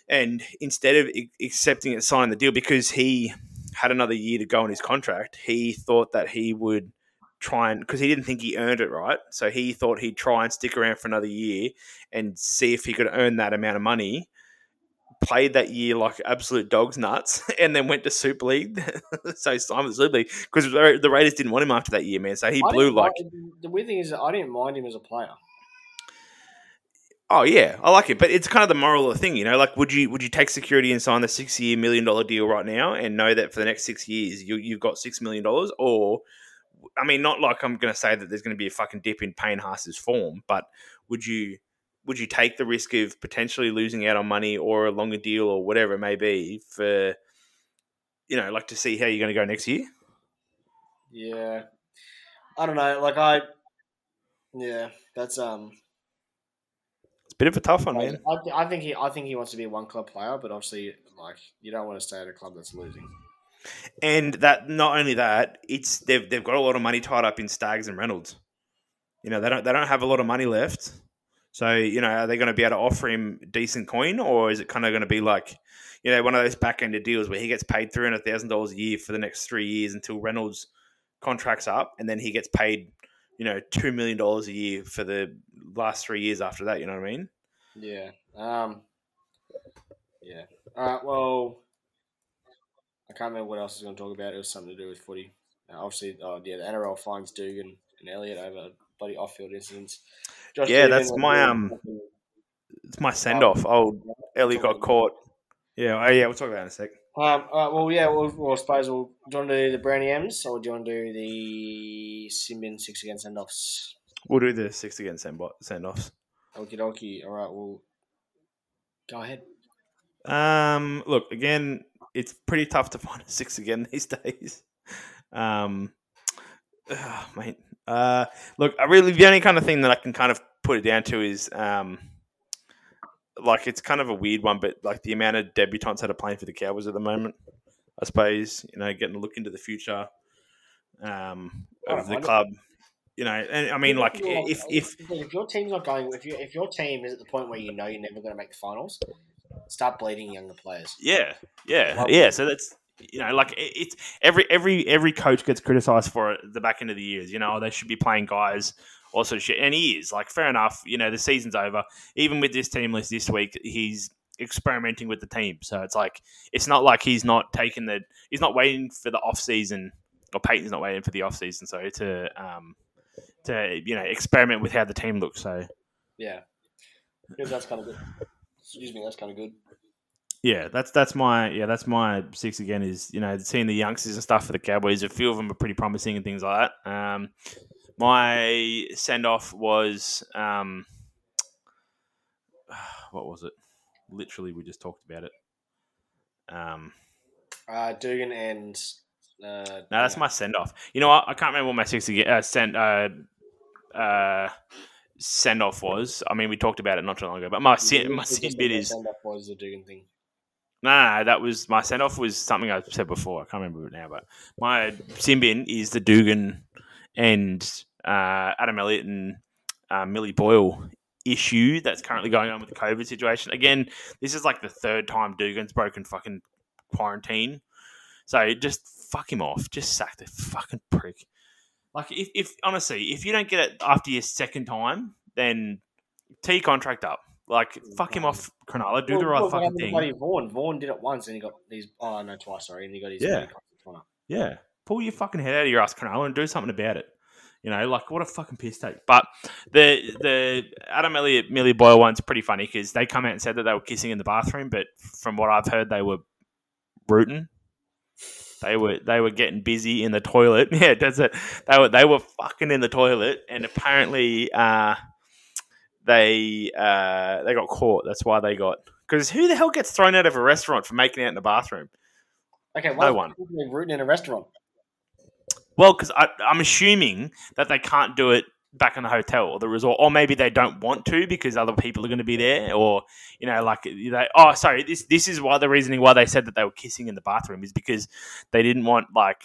and instead of accepting it, signing the deal because he had another year to go on his contract, he thought that he would try and because he didn't think he earned it right, so he thought he'd try and stick around for another year and see if he could earn that amount of money. Played that year like absolute dogs nuts, and then went to Super League. so signed with Super League because the Raiders didn't want him after that year, man. So he I blew like mind- the weird thing is that I didn't mind him as a player. Oh yeah, I like it, but it's kind of the moral of the thing, you know. Like, would you would you take security and sign the six year million dollar deal right now and know that for the next six years you you've got six million dollars? Or, I mean, not like I'm going to say that there's going to be a fucking dip in Payne Haas's form, but would you would you take the risk of potentially losing out on money or a longer deal or whatever it may be for, you know, like to see how you're going to go next year? Yeah, I don't know. Like I, yeah, that's um. Bit of a tough one, man. I, I think he, I think he wants to be a one club player, but obviously, like you don't want to stay at a club that's losing. And that not only that, it's they've they've got a lot of money tied up in Staggs and Reynolds. You know, they don't they don't have a lot of money left. So, you know, are they going to be able to offer him decent coin or is it kind of going to be like, you know, one of those back end deals where he gets paid three hundred thousand dollars a year for the next three years until Reynolds contracts up and then he gets paid, you know, two million dollars a year for the last three years after that, you know what I mean? Yeah. Um. Yeah. All right. Well, I can't remember what else I was going to talk about. It was something to do with footy. Uh, obviously, uh, yeah, the NRL fines Dugan and Elliott over bloody off-field incidents. Josh Yeah, Dugan that's my, um, It's my send off. Oh, Elliott got caught. Yeah, oh, yeah, we'll talk about it in a sec. Um, all right, well, yeah, we'll, well, I suppose we'll. Do you want to do the Brownie M's or do you want to do the sin bin six against send offs? We'll do the six against send offs. Okie dokie. All right, well, go ahead. Um, look again. It's pretty tough to find a six again these days. Um, mate. Uh, look, I really the only kind of thing that I can kind of put it down to is um, like it's kind of a weird one, but like the amount of debutants that are playing for the Cowboys at the moment. I suppose you know, getting a look into the future um, of the club. You know, and I mean, like if if if your team's not going, if you if your team is at the point where you know you're never going to make the finals, start bleeding younger players. Yeah, yeah, yeah. So that's you know, like it- it's every every every coach gets criticized for it at the back end of the years. You know, they should be playing guys also shit, and he is like fair enough. You know, the season's over. Even with this team list this week, he's experimenting with the team. So it's like it's not like he's not taking the he's not waiting for the off season or Payten's not waiting for the off season. So to um to you know experiment with how the team looks. So Yeah, that's kind of good. Excuse me, that's kind of good. Yeah, that's that's my yeah that's my six again. Is you know seeing the youngsters and stuff for the Cowboys. A few of them are pretty promising and things like that. Um, my send off was um, what was it? Literally, we just talked about it. Um, Uh, Dugan and. Uh, no, that's my send off. You know what? I can't remember what my six uh, send uh, uh, send off was. I mean, we talked about it not too long ago. But my sin, my sin bit is Send off was the Dugan thing. No, no, no, that was my send off was something I said before. I can't remember it now, but my sin bin is the Dugan and uh, Adam Elliott and uh, Millie Boyle issue that's currently going on with the COVID situation. Again, this is like the third time Dugan's broken fucking quarantine. So just fuck him off. Just sack the fucking prick. Like if, if honestly, if you don't get it after your second time, then tee contract up. Like fuck him off, Cronulla. Do the right what fucking thing. Vaughan. Vaughan did it once and he got these. Oh no, twice. Sorry, and he got his. Yeah. Yeah. Pull your fucking head out of your ass, Cronulla, and do something about it. You know, like what a fucking piss take. But the the Adam Elliott Millie Boyle one's pretty funny because they come out and said that they were kissing in the bathroom, but from what I've heard, they were rooting. They were they were getting busy in the toilet. Yeah, that's it. They were they were fucking in the toilet, and apparently uh, they uh, they got caught. That's why they got because who the hell gets thrown out of a restaurant for making out in the bathroom? Okay, why No one. fuck are they rooting in a restaurant? Well, because I'm assuming that they can't do it back in the hotel or the resort, or maybe they don't want to because other people are going to be there, or you know, like they. Oh, sorry. This this is why the reasoning why they said that they were kissing in the bathroom is because they didn't want like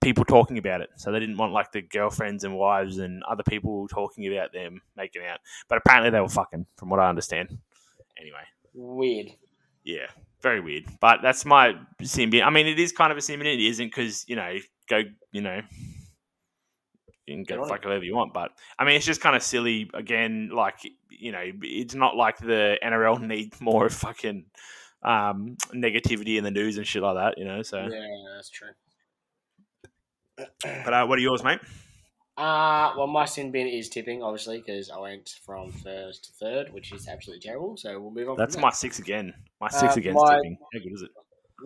people talking about it, so they didn't want like the girlfriends and wives and other people talking about them making out. But apparently they were fucking, from what I understand. Anyway. Weird. Yeah, very weird. But that's my sin bin. I mean, it is kind of a sin bin. It isn't because you know, go, you know, you can go fuck whatever you want. But I mean, it's just kind of silly. Again, like you know, it's not like the NRL needs more fucking um, negativity in the news and shit like that. You know. So, Yeah, that's true. but uh, what are yours, mate? Uh, well, my sin bin is tipping, obviously, because I went from first to third, which is absolutely terrible. So we'll move on. That's my six again. My six Uh, again. tipping. How good is it?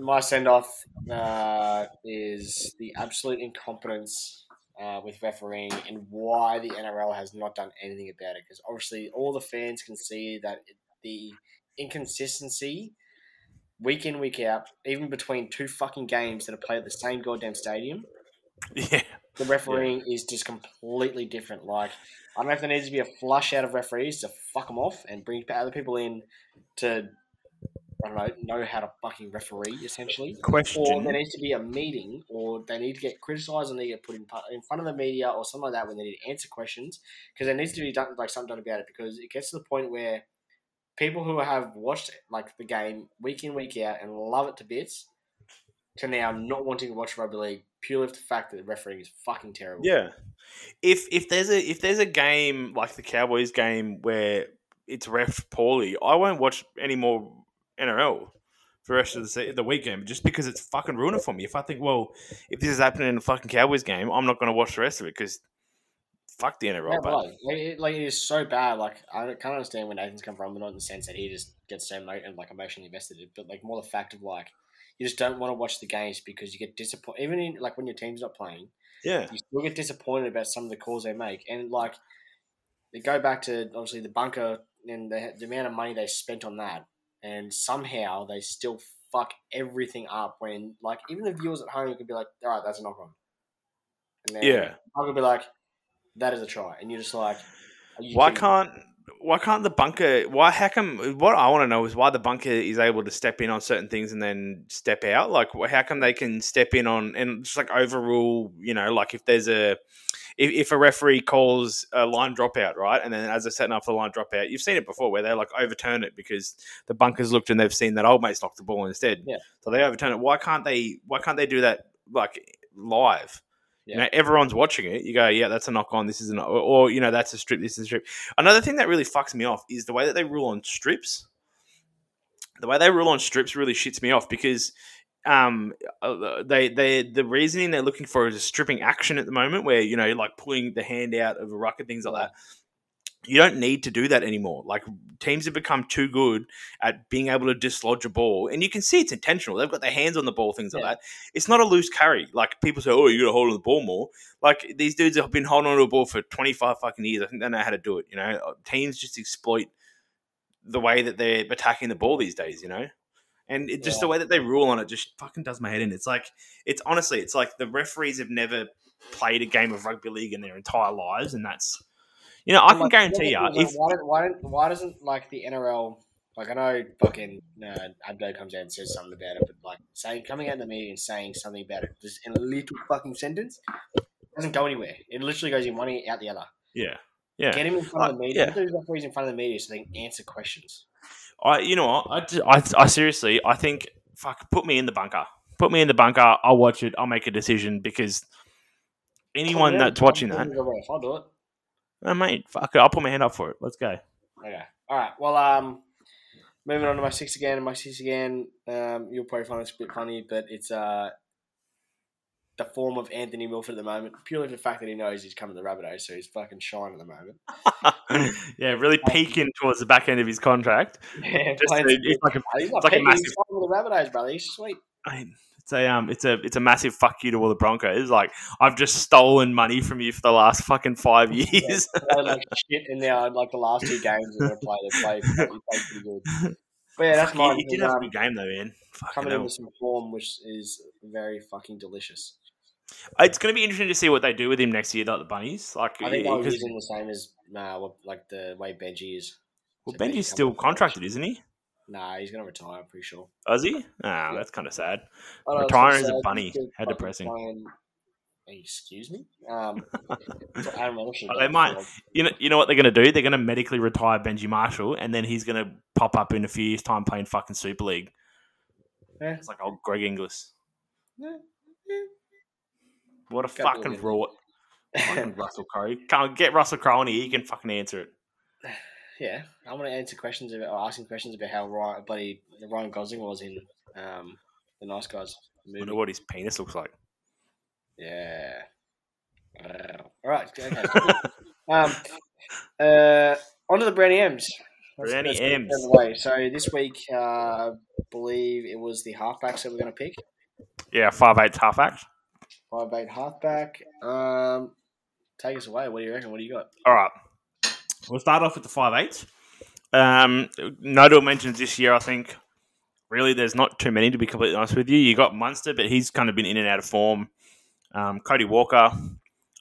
my send off uh, is the absolute incompetence uh, with refereeing and why the NRL has not done anything about it. Because obviously, all the fans can see that it- the inconsistency week in, week out, even between two fucking games that are played at the same goddamn stadium, Yeah. The refereeing is just completely different. Like, I don't know if there needs to be a flush out of referees to fuck them off and bring other people in to, I don't know, know how to fucking referee, essentially. Question. Or there needs to be a meeting, or they need to get criticised and they get put in, in front of the media or something like that when they need to answer questions. Because there needs to be done, like something done about it because it gets to the point where people who have watched like the game week in, week out and love it to bits to now not wanting to watch rugby league purely for the fact that the refereeing is fucking terrible. Yeah. If if there's a if there's a game like the Cowboys game where it's ref poorly, I won't watch any more NRL for the rest of the the weekend just because it's fucking ruining for me. If I think, well, if this is happening in a fucking Cowboys game, I'm not going to watch the rest of it because fuck the NRL. Yeah, but like, it, like it is so bad. Like I can't understand where Nathan's come from, but not in the sense that he just gets so and like emotionally invested in it, but like more the fact of like you just don't want to watch the games because you get disappointed. Even in like when your team's not playing, yeah, you still get disappointed about some of the calls they make, and like they go back to obviously the bunker and the, the amount of money they spent on that, and somehow they still fuck everything up. When like even the viewers at home you could be like, "All right, that's a knock on," and then yeah. I could be like, "That is a try," and you're just like, are you Why can't why can't the bunker? Why how come? What I want to know is why the bunker is able to step in on certain things and then step out. Like how come they can step in on and just like overrule? You know, like if there's a if, if a referee calls a line dropout, right, and then as they're setting up for the line dropout, you've seen it before where they like overturn it because the bunkers looked and they've seen that old mate's knocked the ball instead. Yeah. So they overturn it. Why can't they? Why can't they do that like live? You know, everyone's watching it. You go, yeah, that's a knock on. This is a knock, or, or you know, that's a strip. This is a strip. Another thing that really fucks me off is the way that they rule on strips. The way they rule on strips really shits me off because um uh, they they the reasoning they're looking for is a stripping action at the moment where you know like pulling the hand out of a ruck and things like that you don't need to do that anymore. Like teams have become too good at being able to dislodge a ball, and you can see it's intentional. They've got their hands on the ball, things like Yeah. that. It's not a loose carry. Like people say, "Oh, you got to hold on the ball more." Like these dudes have been holding on to a ball for twenty five fucking years. I think they know how to do it. You know, uh, teams just exploit the way that they're attacking the ball these days. You know. And it, just the way that they rule on it just fucking does my head in. It's like it's honestly, it's like the referees have never played a game of rugby league in their entire lives, and that's you know I And, can like, guarantee you if is, why why why doesn't like the NRL like I know fucking uh, Abdo comes out and says something about it, but like saying coming out in the media and saying something about it just in a little fucking sentence doesn't go anywhere. It literally goes in one ear out the other. yeah yeah Get him in front of the media. yeah. Put referees in front of the media so they can answer questions. I you know what I, I, I seriously I think fuck put me in the bunker put me in the bunker I'll watch it I'll make a decision because anyone that's watching that putting the ref, I'll do it. Oh, mate fuck it I'll put my hand up for it let's go Okay. All right. Well, um, moving on to my six again. My six again. Um, you'll probably find this a bit funny, but it's uh the form of Anthony Milford at the moment, purely for the fact that he knows he's coming to the Rabbitohs, so he's fucking shining at the moment. yeah really peeking towards the back end of his contract Yeah, Just it's like a not like a massive- he's the Rabbitohs, brother. He's sweet. I mean, it's a um, it's a it's a massive fuck you to all the Broncos. Like I've just stolen money from you for the last fucking five years. Played like shit in there, like the last two games play. They played, they played pretty good. But yeah, that's Fuck, mine. he, he did have a um, good game though, man. Fucking coming hell. in with some form, which is very fucking delicious. It's going to be interesting to see what they do with him next year, like the bunnies. Like, I think they'll use him the same as uh, like the way Benji is. well, So Benji's still contracted, isn't he? Nah, he's gonna retire. I'm pretty sure. Is he? Ah, that's kind of sad. Retiring as a bunny. How depressing. playing- Excuse me. Um, Oh, they might. You know, you know what they're going to do? They're going to medically retire Benji Marshall, and then he's going to pop up in a few years' time playing fucking Super League. Yeah. It's like old Greg Inglis. Yeah, yeah. What a Go fucking rot. Fucking Russell Crowe. Can't get Russell Crowe on here. He can fucking answer it. yeah, I want to answer questions about, or asking questions about how Ryan, buddy Ryan Gosling was in um, the Nice Guys movie. Wonder what his penis looks like. Yeah. All right. Okay. um, uh, on to the Brownie M's. Let's- Brownie it M's. the way. So this week, uh, I believe it was the halfbacks that we're going to pick. Yeah, five eight half act. Five eight halfback. Um, take us away. What do you reckon? What do you got? All right. We'll start off with the five eights. Um, notable mentions this year, I think. Really, there's not too many to be completely honest with you. You got Munster, but he's kind of been in and out of form. Um, Cody Walker,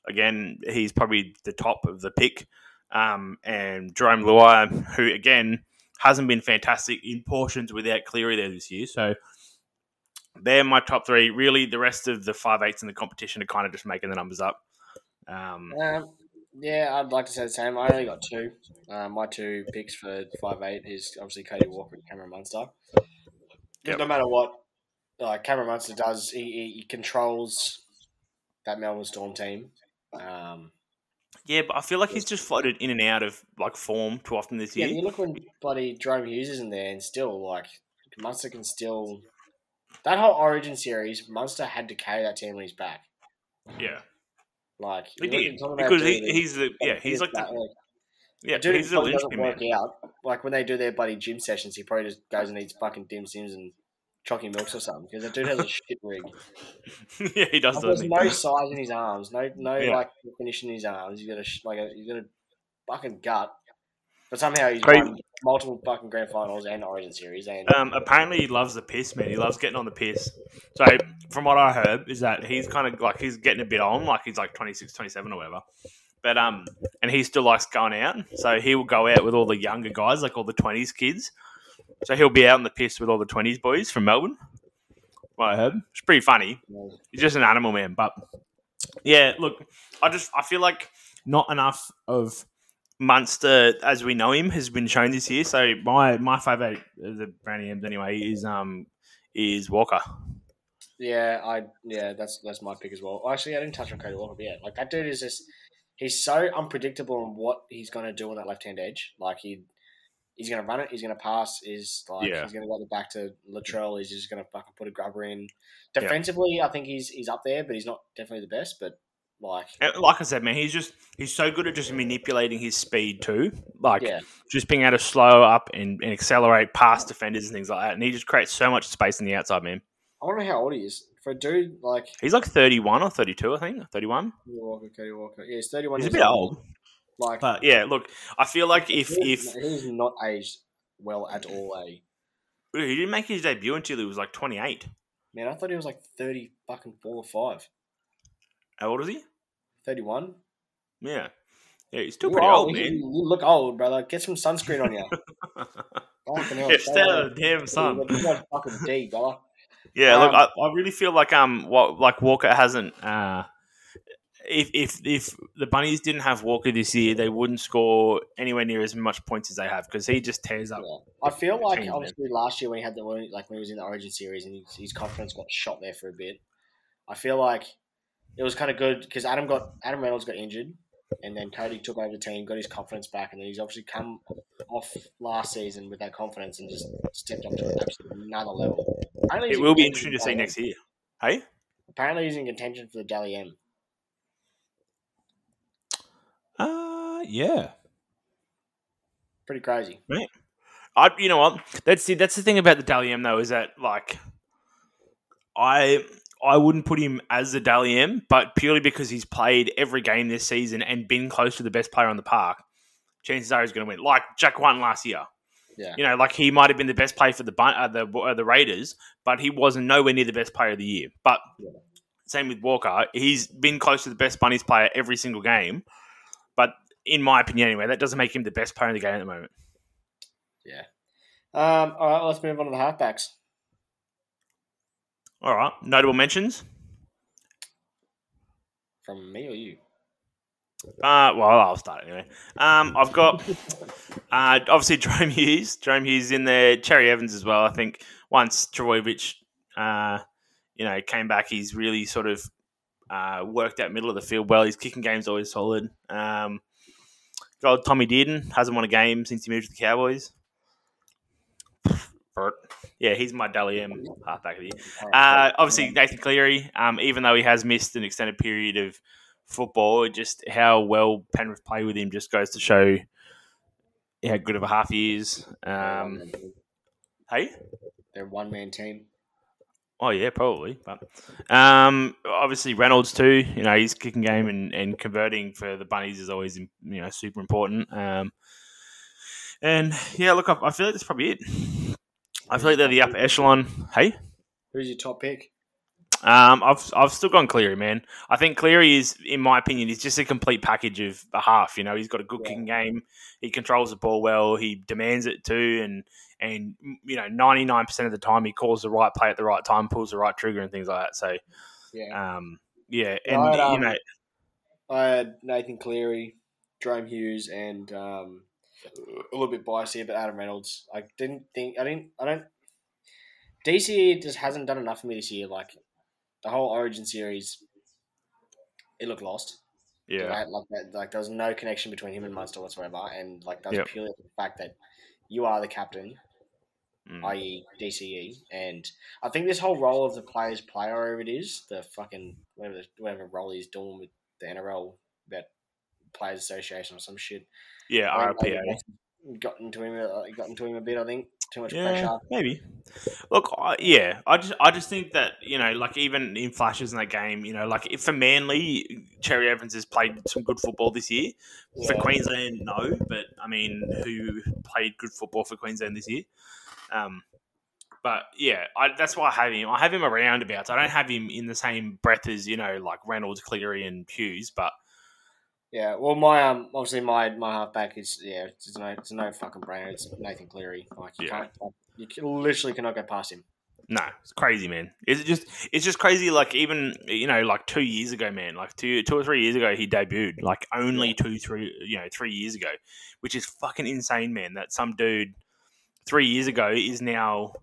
again, he's probably the top of the pick. Um, and Jarome Luai, who again hasn't been fantastic in portions without Cleary there this year. So they're my top three. Really, the rest of the five eights in the competition are kind of just making the numbers up. Um, Um, yeah, I'd like to say the same. I only got two. Uh, my two picks for five eight is obviously Cody Walker and Cameron Munster. Yep. No matter what, uh, Cameron Munster does, he, he, he controls that Melbourne Storm team. Um, Yeah, but I feel like he's just floated in and out of like form too often this year. yeah, year. you look when bloody Jahrome Hughes is in there, and still like Munster can still. That whole Origin series, Munster had to carry that team on his back. Yeah, Like he did because he, he's the yeah he's like that, the, yeah dude he's the doesn't work man. out. Like when they do their bloody gym sessions, he probably just goes and eats fucking dim sims and chalky milks or something because that dude has a shit rig. yeah, he does. Like, there's Doesn't no size in his arms, no no Yeah. like finish in his arms. He's got a like a he's got a fucking gut, but somehow he's Crazy. won multiple fucking grand finals and Origin series and Um, apparently he loves the piss, man. He loves getting on the piss. So from what I heard is that he's kind of like he's getting a bit on, like he's like 26, 27 or whatever. But um, and he still likes going out, so he will go out with all the younger guys, like all the twenties kids. So he'll be out in the piss with all the twenties boys from Melbourne. What I heard, it's pretty funny. He's just an animal man. But yeah, look, I just I feel like not enough of Munster as we know him has been shown this year. So my my favourite of the Brownie M's anyway is um is Walker. yeah, I yeah that's that's my pick as well. Actually, I didn't touch on Cody Walker, but yeah, like that dude is just he's so unpredictable on what he's going to do on that left hand edge. Like he. He's gonna run it. He's gonna pass. Is like Yeah. he's gonna go back to Latrell. He's just gonna fucking put a grubber in. Defensively, I think he's he's up there, but he's not definitely the best. But Like, Like I said, man, he's just he's so good at just manipulating his speed too. Like yeah, just being able to slow up and, and accelerate past defenders and things like that. And he just creates so much space in the outside, man. I wonder how old he is for a dude like He's like 31 or 32, I think. 31. Walker. Cody Walker. Yeah, he's thirty-one. He's a bit old. Like, But yeah, look, I feel like if he's, if he's not aged well at all. Eh? he didn't make his debut until he was like 28. Man, I thought he was like thirty fucking four or five. How old is he? Thirty-one. Yeah. Yeah, he's still You pretty are- old, man. You look old, brother. Get some sunscreen on you. Fucking hell, yeah, stay stay out of the damn sun. Fucking D, brother. Yeah, look, Um, I, I really feel like um, what like Walker hasn't. Uh, if if if the bunnies didn't have Walker this year, they wouldn't score anywhere near as much points as they have because he just tears up. Yeah. I feel like obviously last year when he had the like when he was in the Origin series and his, his confidence got shot there for a bit. I feel like it was kind of good because Adam got Adam Reynolds got injured, and then Cody took over the team, got his confidence back, and then he's obviously come off last season with that confidence and just stepped up to another level. Apparently It will be interesting to see next year. Hey, Apparently he's in contention for the Dally M. Uh, yeah. Pretty crazy. I you know what? That's the that's the thing about the Dally M though is that like I I wouldn't put him as the Dally M, but purely because he's played every game this season and been close to the best player on the park, chances are he's going to win. Like Jack won last year. Yeah. You know, like he might have been the best player for the uh, the uh, the Raiders, but he wasn't nowhere near the best player of the year. But Yeah. same with Walker, he's been close to the best Bunnies player every single game. But in my opinion, anyway, that doesn't make him the best player in the game at the moment. Yeah. Um, all right, let's move on to the halfbacks. All right, notable mentions. From me or you? Uh, well, I'll start anyway. Um, I've got uh, obviously Jahrome Hughes. Jahrome Hughes in there. Cherry Evans as well. I think once Trbojevic, uh, you know, came back, he's really sort of uh, worked out middle of the field well. His kicking game's always solid. Um, got old Tommy Dearden hasn't won a game since he moved to the Cowboys. Bert. Yeah, he's my Dally M halfback of the year. Uh, obviously, Nathan Cleary, um, even though he has missed an extended period of football, just how well Penrith play with him just goes to show how good of a half he is. Um, hey? They're one man team. Oh, yeah, probably. But um, obviously, Reynolds, too. You know, his kicking game and, and converting for the Bunnies is always, you know, super important. Um, and yeah, look, I, I feel like that's probably it. I feel like they're the upper echelon. Hey? Who's your top pick? Um, I've I've still gone Cleary, man. I think Cleary is, in my opinion, he's just a complete package of a half. You know, he's got a good Yeah. kicking game. He controls the ball well. He demands it too, and and you know, ninety nine percent of the time, he calls the right play at the right time, pulls the right trigger, and things like that. So, Yeah. um, yeah, and I'd, you um, know, I had Nathan Cleary, Jahrome Hughes, and um, a little bit biased here, but Adam Reynolds. I didn't think I didn't I don't. DC just hasn't done enough for me this year. Like the whole Origin series, it looked lost. yeah, Right? Like that, like there was no connection between him and Munster whatsoever, and like that's Yep. purely the fact that you are the captain, Mm. i.e. DCE, and I think this whole role of the players player, whatever it is, the fucking whatever whatever role he's doing with the NRL, that Players Association or some shit. yeah, RPA. that's Gotten to him, uh, gotten to him a bit. I think too much Yeah, pressure. maybe. Look, I, yeah, I just I just think that you know, like even in flashes in that game, you know, like if for Manly, Cherry Evans has played some good football this year. For Queensland, no, but I mean, who played good football for Queensland this year? Um, but yeah, I, that's why I have him. I have him around about. I don't have him in the same breath as you know, like Reynolds, Cleary, and Hughes. But Yeah, well, my um, obviously my my halfback is yeah, it's no, it's no fucking brainer. It's Nathan Cleary. Like you Yeah. can't, you can- literally cannot go past him. No, it's crazy, man. Is it just? It's just crazy. Like even you know, like two years ago, man. Like two, two or three years ago, he debuted. Like only two, three, you know, three years ago, which is fucking insane, man. That some dude three years ago is now,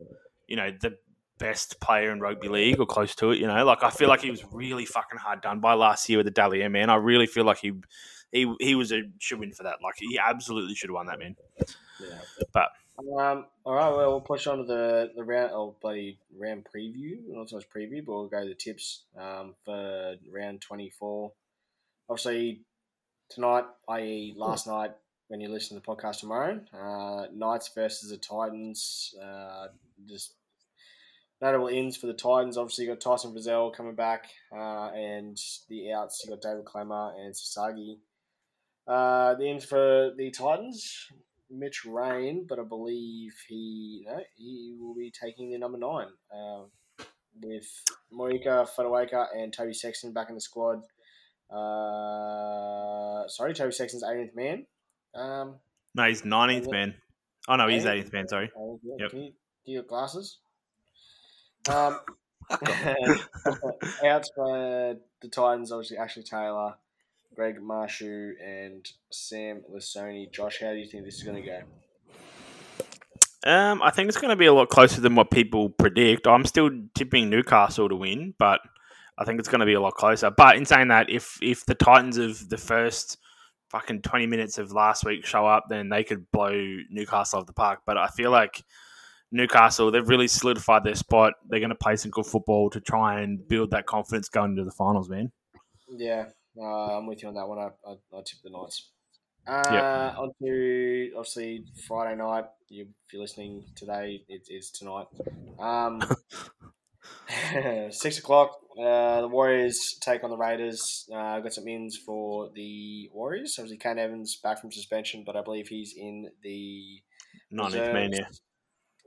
you know, the best player in rugby league or close to it. You know, like I feel like he was really fucking hard done by last year with the Dally man. I really feel like he, he, he was a should win for that. Like he absolutely should have won that, man. Yeah. But- um, all right, well, we'll push on to the the round oh bloody round preview. Not so much preview, but we'll go to the tips um for round twenty four. obviously tonight, i.e., last night, when you listen to the podcast tomorrow, uh, Knights versus the Titans. Uh, just notable ins for the Titans. Obviously, you got Tyson Frizell coming back, uh, and the outs you got David Klemmer and Sasagi. Uh, the ins for the Titans, Mitch Rein, but I believe he no, he will be taking the number nine uh, with Moeaki Fotuaika and Toby Sexton back in the squad. Uh, sorry, Toby Sexton's 18th man. Um, No, he's nineteenth man. Oh no, he's 18th? man. Sorry. yeah, Yep. Can you do your glasses? Um, outs for the Titans, obviously Ashley Taylor, Greg Marzhew, and Sam Lisone. Josh, how do you think this is going to go? Um, I think it's going to be a lot closer than what people predict. I'm still tipping Newcastle to win, but I think it's going to be a lot closer. But in saying that, if if the Titans of the first fucking 20 minutes of last week show up, then they could blow Newcastle off the park. But I feel like Newcastle, they've really solidified their spot. They're going to play some good football to try and build that confidence going into the finals, man. Yeah, uh, I'm with you on that one. I, I, I tip the Knights. Uh, On to obviously Friday night. You, if you're listening today, it is tonight. Um, six o'clock. Uh, the Warriors take on the Raiders. Uh, got some ins for the Warriors. Obviously, Kane Evans back from suspension, but I believe he's in the 19th man.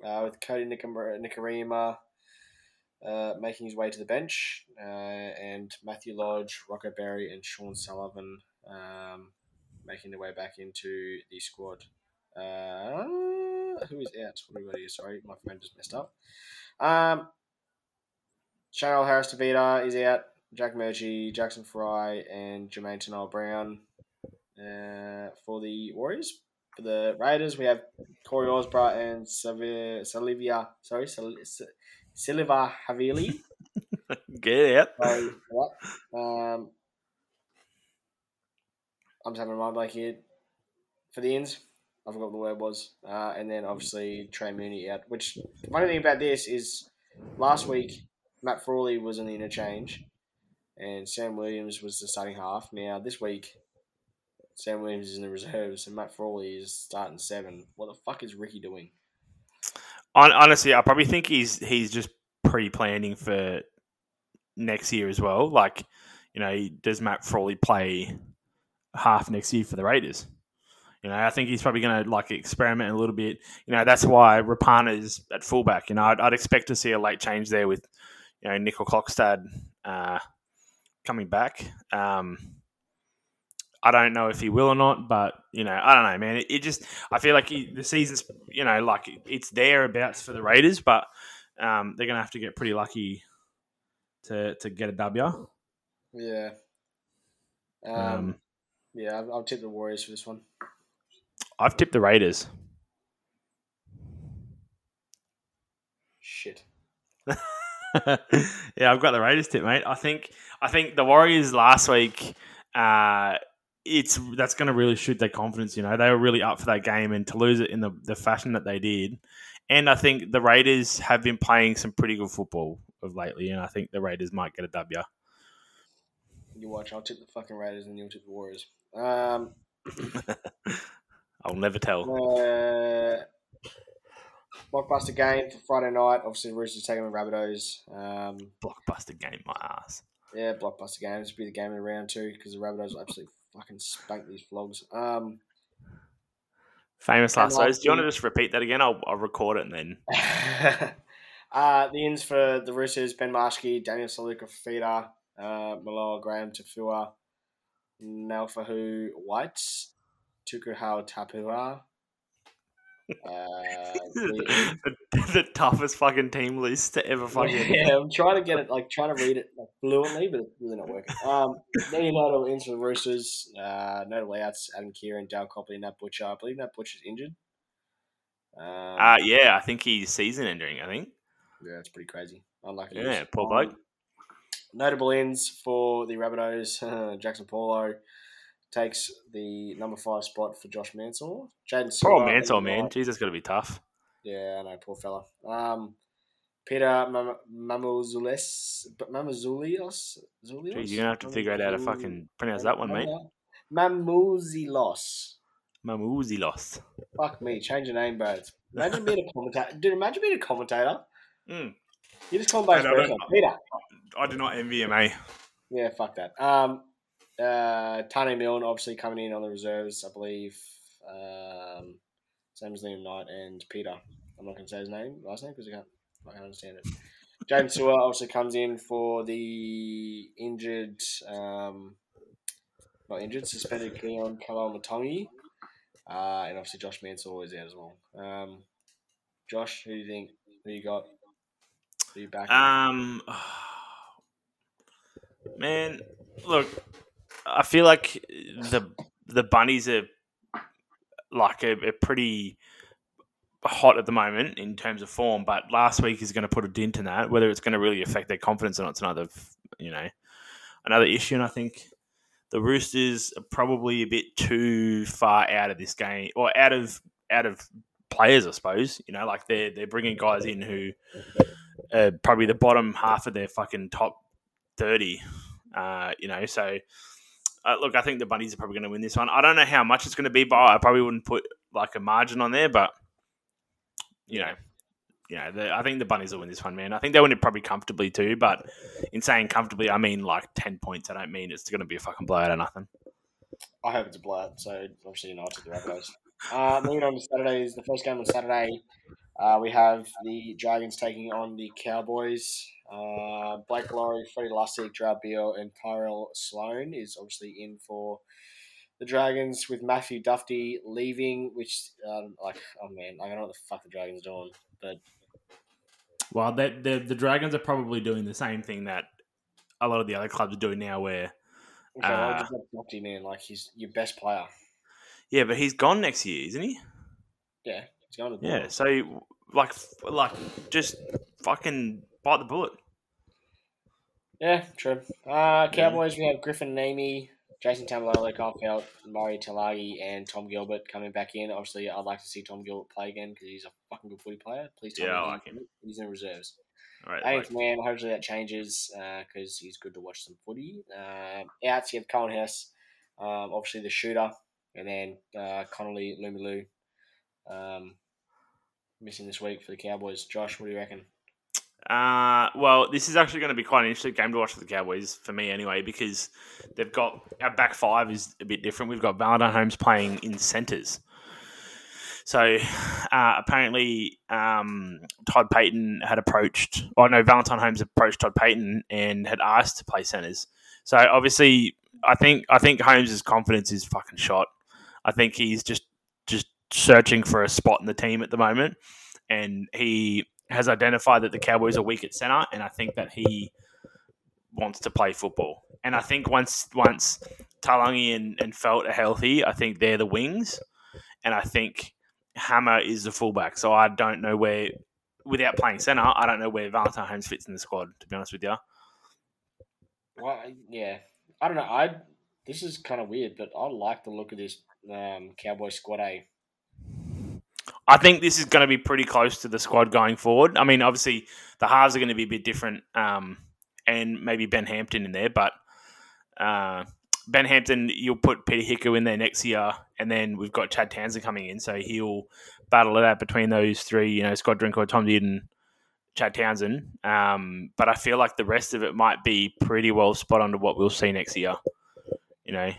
Uh, with Cody Nicar- Nikorima uh, making his way to the bench, uh, and Matthew Lodge, Rocco Berry, and Sean Sullivan um, making their way back into the squad. Uh, who is out? Everybody, sorry, my phone just messed up. Um, Chanel Harris Tavita is out. Jack Murchie, Jackson Frei, and Jermaine Tanel Brown uh, for the Warriors. For the Raiders, we have Corey Horsburgh and Siliva. Sorry, Sil- Sil- Havili. Get out. Um, I'm just having a mind blank here. For the ins, I forgot what the word was. Uh, and then obviously Trey Mooney out. Which the funny thing about this is last week Matt Frawley was in the interchange, and Sam Williams was the starting half. Now this week, Sam Williams is in the reserves, and Matt Frawley is starting seven. What the fuck is Ricky doing? Honestly, I probably think he's he's just pre-planning for next year as well. Like, you know, does Matt Frawley play half next year for the Raiders? You know, I think he's probably going to like experiment a little bit. You know, that's why Rapana's at fullback. You know, I'd, I'd expect to see a late change there with, you know, Nicoll-Klokstad uh, coming back. Um, I don't know if he will or not, but you know, I don't know, man. It, it just, I feel like he, the season's, you know, like it's thereabouts for the Raiders, but um, they're gonna have to get pretty lucky to to get a W. Yeah. Um, Um, yeah, I'll, I'll tip the Warriors for this one. I've tipped the Raiders. Shit. yeah, I've got the Raiders tip, mate. I think I think the Warriors last week. Uh, it's that's going to really shoot their confidence. You know, they were really up for that game, and to lose it in the, the fashion that they did, and I think the Raiders have been playing some pretty good football of lately, and I think the Raiders might get a W. You watch. I'll tip the fucking Raiders and you'll tip the Warriors. Um, I'll never tell. uh, blockbuster game for Friday night. Obviously, the Roosters taking on Rabbitohs. Um, Blockbuster game, my ass. yeah, blockbuster game. This will be the game of the round two because the Rabbitohs will absolutely fucking spank these vlogs. Um, Famous last words. Do you want to just repeat that again? I'll, I'll record it and then. uh, the ins for the Roosters: Ben Marschke, Daniel Saluka Fafita, uh, Maloa Graham Tafua, Naufahu Whyte, Tukuhau Tapua. Uh, the- the, toughest fucking team list to ever fucking. yeah, I'm trying to get it, like trying to read it like fluently, but it's really not working. Um, notable ins for the Roosters, uh, notable outs: Adam Keighran, Dale Copley, Nat Butcher. I believe Nat Butcher's injured. Um, Uh, yeah, I think he's season ending. I think. yeah, it's pretty crazy. Unlucky. Yeah, poor bloke. Um, Notable ins for the Rabbitohs: Jaxson Paulo takes the number five spot for Josh Mansell. Jaden Poor Mansell, man. Jesus, got to be tough. Yeah, I know, poor fella. Um, Peter Mam- Zulios? Jeez, you're gonna have to figure out how to fucking pronounce that one, mate. Mamouzelos. Mamouzelos. Fuck me, change your name, bro. Imagine being a commentator. Dude, imagine being a commentator. Mm. You just call him by his Mate, I don't- Peter. I do not envy him, eh? Yeah, fuck that. Um, uh, Taane Milne obviously coming in on the reserves, I believe. Um, same as Liam Knight and Peter. I'm not going to say his name, last name, because I can't, I can't understand it. James Sewer obviously comes in for the injured, um, not injured, suspended Keaon Koloamatangi. Uh, and obviously Josh Mansell is out as well. Um, Josh, who do you think? Who you got? Who you back? Um, man, look, I feel like the the bunnies are like a, a pretty hot at the moment in terms of form, but last week is going to put a dent in that. Whether it's going to really affect their confidence or not, it's another you know another issue. And I think the Roosters are probably a bit too far out of this game or out of out of players, I suppose. You know, like they're they're bringing guys in who are probably the bottom half of their fucking top 30. Uh, you know, so uh, look, I think the Bunnies are probably going to win this one. I don't know how much it's going to be, but I probably wouldn't put like a margin on there, but you know, you know, the, I think the Bunnies will win this one, man. I think they win it probably comfortably too, but in saying comfortably, I mean like 10 points. I don't mean it's going to be a fucking blowout or nothing. I hope it's a blowout, so obviously United the Rabbitohs. Uh, moving on to Saturday is the first game on Saturday. Uh, we have the Dragons taking on the Cowboys. Uh, Blake Lawrie, Freddie Lussick, Gerard Beale, and Tyrell Sloan is obviously in for the Dragons with Matthew Dufty leaving, which, um, like, oh man, I don't know what the fuck the Dragons are doing, but Well, the, the, the Dragons are probably doing the same thing that a lot of the other clubs are doing now, where okay, Uh, just Dufty, man, like, he's your best player. yeah, but he's gone next year, isn't he? Yeah, he's going to the Yeah, so like, like just fucking bite the bullet. Yeah, true. Uh, Cowboys, we have Griffin Neame, Jason Taumalolo, Kyle Felt, Murray Taulagi, and Tom Gilbert coming back in. Obviously, I'd like to see Tom Gilbert play again because he's a fucking good footy player. Please tell Yeah, me I like him. he's in reserves. All right, Eighth man, hopefully that changes because he's good to watch some footy. Um outs, you have Coen Hess, um, obviously the shooter, and then uh, Connelly Lemuelu um, missing this week for the Cowboys. Josh, what do you reckon? Uh, well, this is actually going to be quite an interesting game to watch for the Cowboys for me anyway because they've got our back five is a bit different. We've got Valentine Holmes playing in centres. So uh, apparently, um, Todd Payten had approached, or no, Valentine Holmes approached Todd Payten and had asked to play centres. So obviously, I think I think Holmes' confidence is fucking shot. I think he's just searching for a spot in the team at the moment, and he has identified that the Cowboys are weak at centre, and I think that he wants to play football. And I think once once Taulagi and, and Felt are healthy, I think they're the wings, and I think Hammer is the fullback. So I don't know where, without playing centre, I don't know where Valentine Holmes fits in the squad. To be honest with you, Well, yeah, I don't know. I this is kind of weird, but I like the look of this um, Cowboy squad. A I think this is going to be pretty close to the squad going forward. I mean, obviously the halves are going to be a bit different, um, and maybe Ben Hampton in there, but uh, Ben Hampton, you'll put Peter Hicker in there next year, and then we've got Chad Townsend coming in, so he'll battle it out between those three. You know, Scott Drinkwater, Tom Dearden, Chad Townsend. Um, but I feel like the rest of it might be pretty well spot on to what we'll see next year. You know,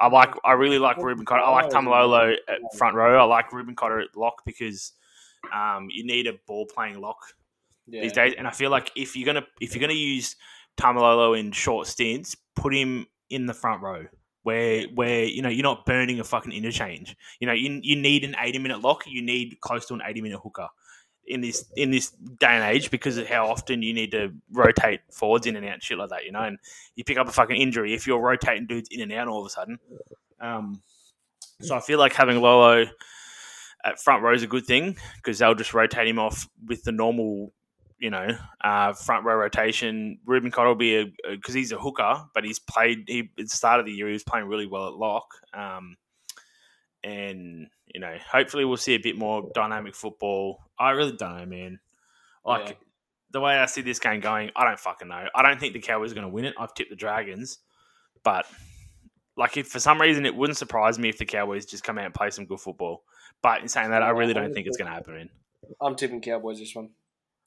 I like, I really like Reuben Cotter. I like Taumalolo at front row. I like Reuben Cotter at lock because um, you need a ball playing lock yeah, these days. And I feel like if you're gonna if you're gonna use Taumalolo in short stints, put him in the front row where where you know you're not burning a fucking interchange. You know you you need an 80 minute lock. You need close to an 80 minute hooker in this in this day and age because of how often you need to rotate forwards in and out shit like that. You know, and you pick up a fucking injury if you're rotating dudes in and out all of a sudden. Um, so I feel like having Lolo at front row is a good thing because they'll just rotate him off with the normal, you know, uh, front row rotation. Reuben Cotter will be a because he's a hooker, but he's played. He at the start of the year he was playing really well at lock, um, and you know, hopefully we'll see a bit more dynamic football. I really don't know, man. Like, the way I see this game going, I don't fucking know. I don't think the Cowboys are going to win it. I've tipped the Dragons, but like if for some reason it wouldn't surprise me if the Cowboys just come out and play some good football. But in saying that, I really don't think it's going to happen. Man. I'm tipping Cowboys this one.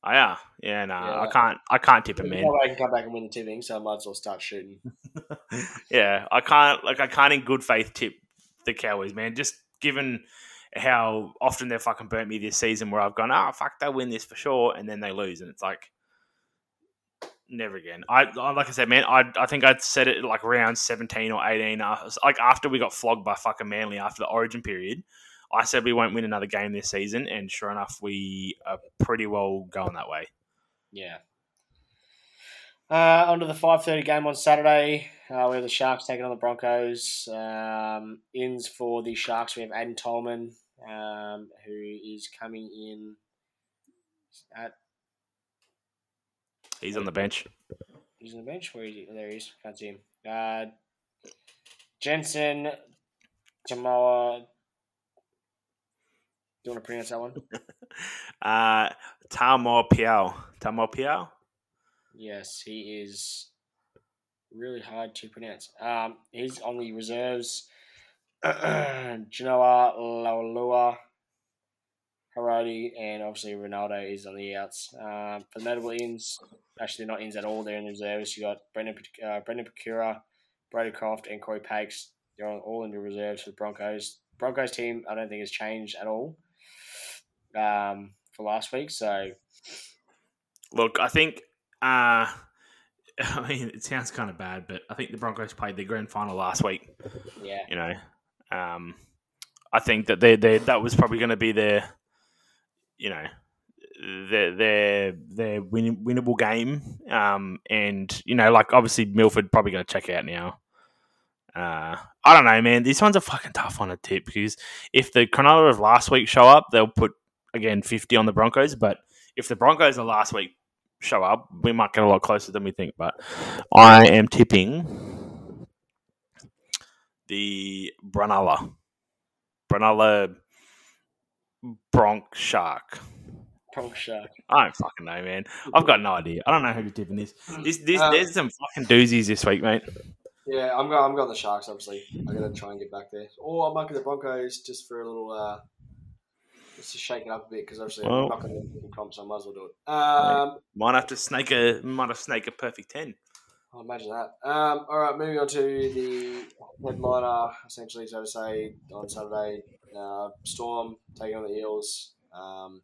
Oh yeah, yeah, no, Yeah. I can't. I can't tip it, man. I can come back and win the tipping, so I might as well start shooting. yeah, I can't. Like, I can't in good faith tip the Cowboys, man. Just given how often they've fucking burnt me this season, where I've gone, oh fuck, they'll win this for sure, and then they lose, and it's like never again. I I- like I said, man. I I think I'd said it like around seventeen or eighteen. uh, Like after we got flogged by fucking Manly after the Origin period. I said we won't win another game this season, and sure enough, we are pretty well going that way. Yeah. Uh, on to the 5.30 game on Saturday. Uh, we have the Sharks taking on the Broncos. Um, ins for the Sharks, we have Aiden Tolman, um, who is coming in at... He's on the bench. He's on the bench? Where is he? There he is. Can't see him. Uh, Jensen Jamoa... Do you want to pronounce that one? Uh, Tamo Piao. Tamo Piao? Yes, he is really hard to pronounce. Um, he's on the reserves. Genoa, Laulua, Harodi, and obviously Ronaldo is on the outs. Um, for the notable ins, actually they're not ins at all. They're in the reserves. You got Brendan uh, Brendan Piakura, Brady Croft, and Cory Paix. They're all in the reserves for the Broncos. Broncos team, I don't think has changed at all um, for last week. So Look, I think. Uh, I mean, it sounds kind of bad, but I think the Broncos played their grand final last week. yeah, You know, um, I think that they they that was probably going to be their, you know, their their their win, winnable game. Um, and you know, like obviously Milford probably going to check out now. Uh, I don't know, man. This one's a fucking tough one to tip because if the Cronulla of last week show up, they'll put again fifty on the Broncos. But if the Broncos are last week show up, we might get a lot closer than we think. But I am tipping the Brunella. Brunella Bronx Shark. Bronx Shark. I don't fucking know, man. I've got no idea. I don't know who to tip in this. This, this Uh, there's some fucking doozies this week, mate. Yeah, I'm going. I'm going the Sharks. Obviously, I'm going to try and get back there. Or I might go the Broncos just for a little, uh, just to shake it up a bit because obviously Well- I'm not going to win comp, so I might as well do it. Um, Might have to snake a might have snake a perfect ten. I'll imagine that. Um, all right, moving on to the headliner, essentially, so to say, on Saturday. Uh, Storm taking on the Eels. Um,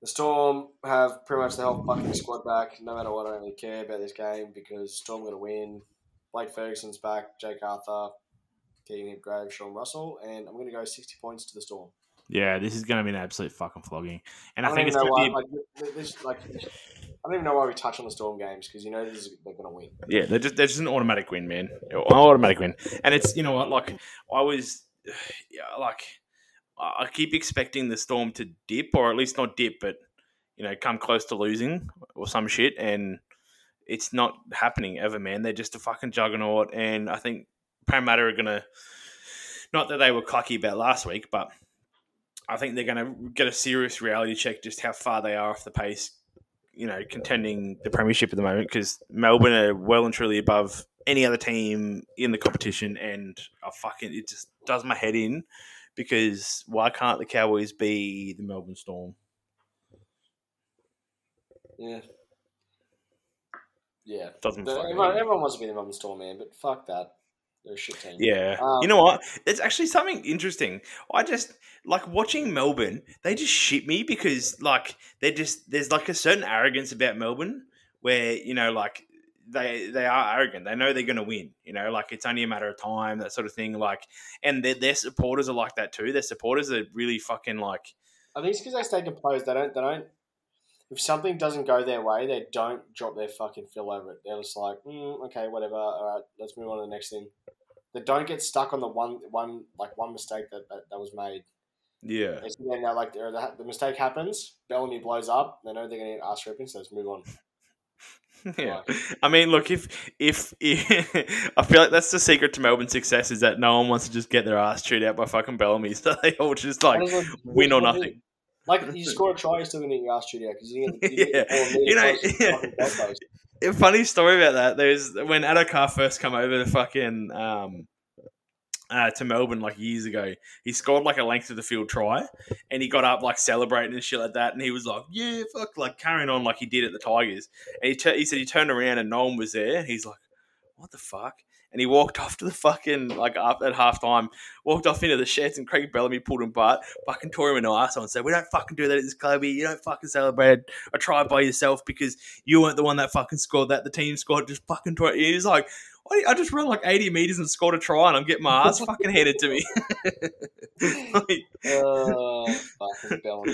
the Storm have pretty much the whole fucking squad back. No matter what, I don't really care about this game because Storm going to win. Blake Ferguson's back. Jake Arthur, Keegan Hipgrave, Sean Russell, and I'm going to go 60 points to the Storm. Yeah, this is going to be an absolute fucking flogging, and I, don't think it's going to be. Like, this, like, I don't even know why we touch on the Storm games because you know is, they're going to win. Yeah, they're just they're just an automatic win, man. An automatic win, and it's you know what, like I was, yeah, like I I keep expecting the Storm to dip, or at least not dip, but you know, come close to losing or some shit, and it's not happening ever, man. They're just a fucking juggernaut, and I think Parramatta are gonna. Not that they were cocky about last week, but I think they're going to get a serious reality check just how far they are off the pace you know, contending the premiership at the moment because Melbourne are well and truly above any other team in the competition, and oh, I fucking it just does my head in because why can't the Cowboys be the Melbourne Storm? Yeah. Yeah. Doesn't everyone, everyone wants to be the Melbourne Storm, man, but fuck that. They're shit team. Yeah. Um, you know what? It's actually something interesting. I just like watching Melbourne, they just shit me because like they're just there's like a certain arrogance about Melbourne where, you know, like they they are arrogant. They know they're gonna win. You know, like it's only a matter of time, that sort of thing. Like and their their supporters are like that too. Their supporters are really fucking like I think it's because they stay composed. They don't. They don't. If something doesn't go their way, they don't drop their fucking fill over it. They're just like, mm, okay, whatever. All right, let's move on to the next thing. They don't get stuck on the one, one like one mistake that that, that was made. Yeah. They sit there now, like the, the mistake happens, Bellamy blows up. They know they're going to get ass ripping, so let's move on. Yeah. I mean, look, if, if if I feel like that's the secret to Melbourne's success is that no one wants to just get their ass chewed out by fucking Bellamy, so they all just like That is what- win or nothing. Like you score a try, you're still gonna get your ass chewed out because you get, you get Yeah. You know, really close to the yeah. fucking goalpost. A funny story about that. There's when Addo-Carr first come over to fucking um, uh, to Melbourne like years ago. He scored like a length of the field try, and he got up like celebrating and shit like that. And he was like, "Yeah, fuck," like carrying on like he did at the Tigers. And he tu- he said he turned around and no one was there. And He's like, "What the fuck?" And he walked off to the fucking like up at half time, walked off into the sheds, and Craig Bellamy pulled him apart, fucking tore him an the arsehole and said, We don't fucking do that at this club. You don't fucking celebrate a try by yourself because you weren't the one that fucking scored that. The team scored just fucking try. He was like, "Why- I just ran like 80 meters and scored a try and I'm getting my ass fucking handed to me. Like, Oh, fucking Bellamy,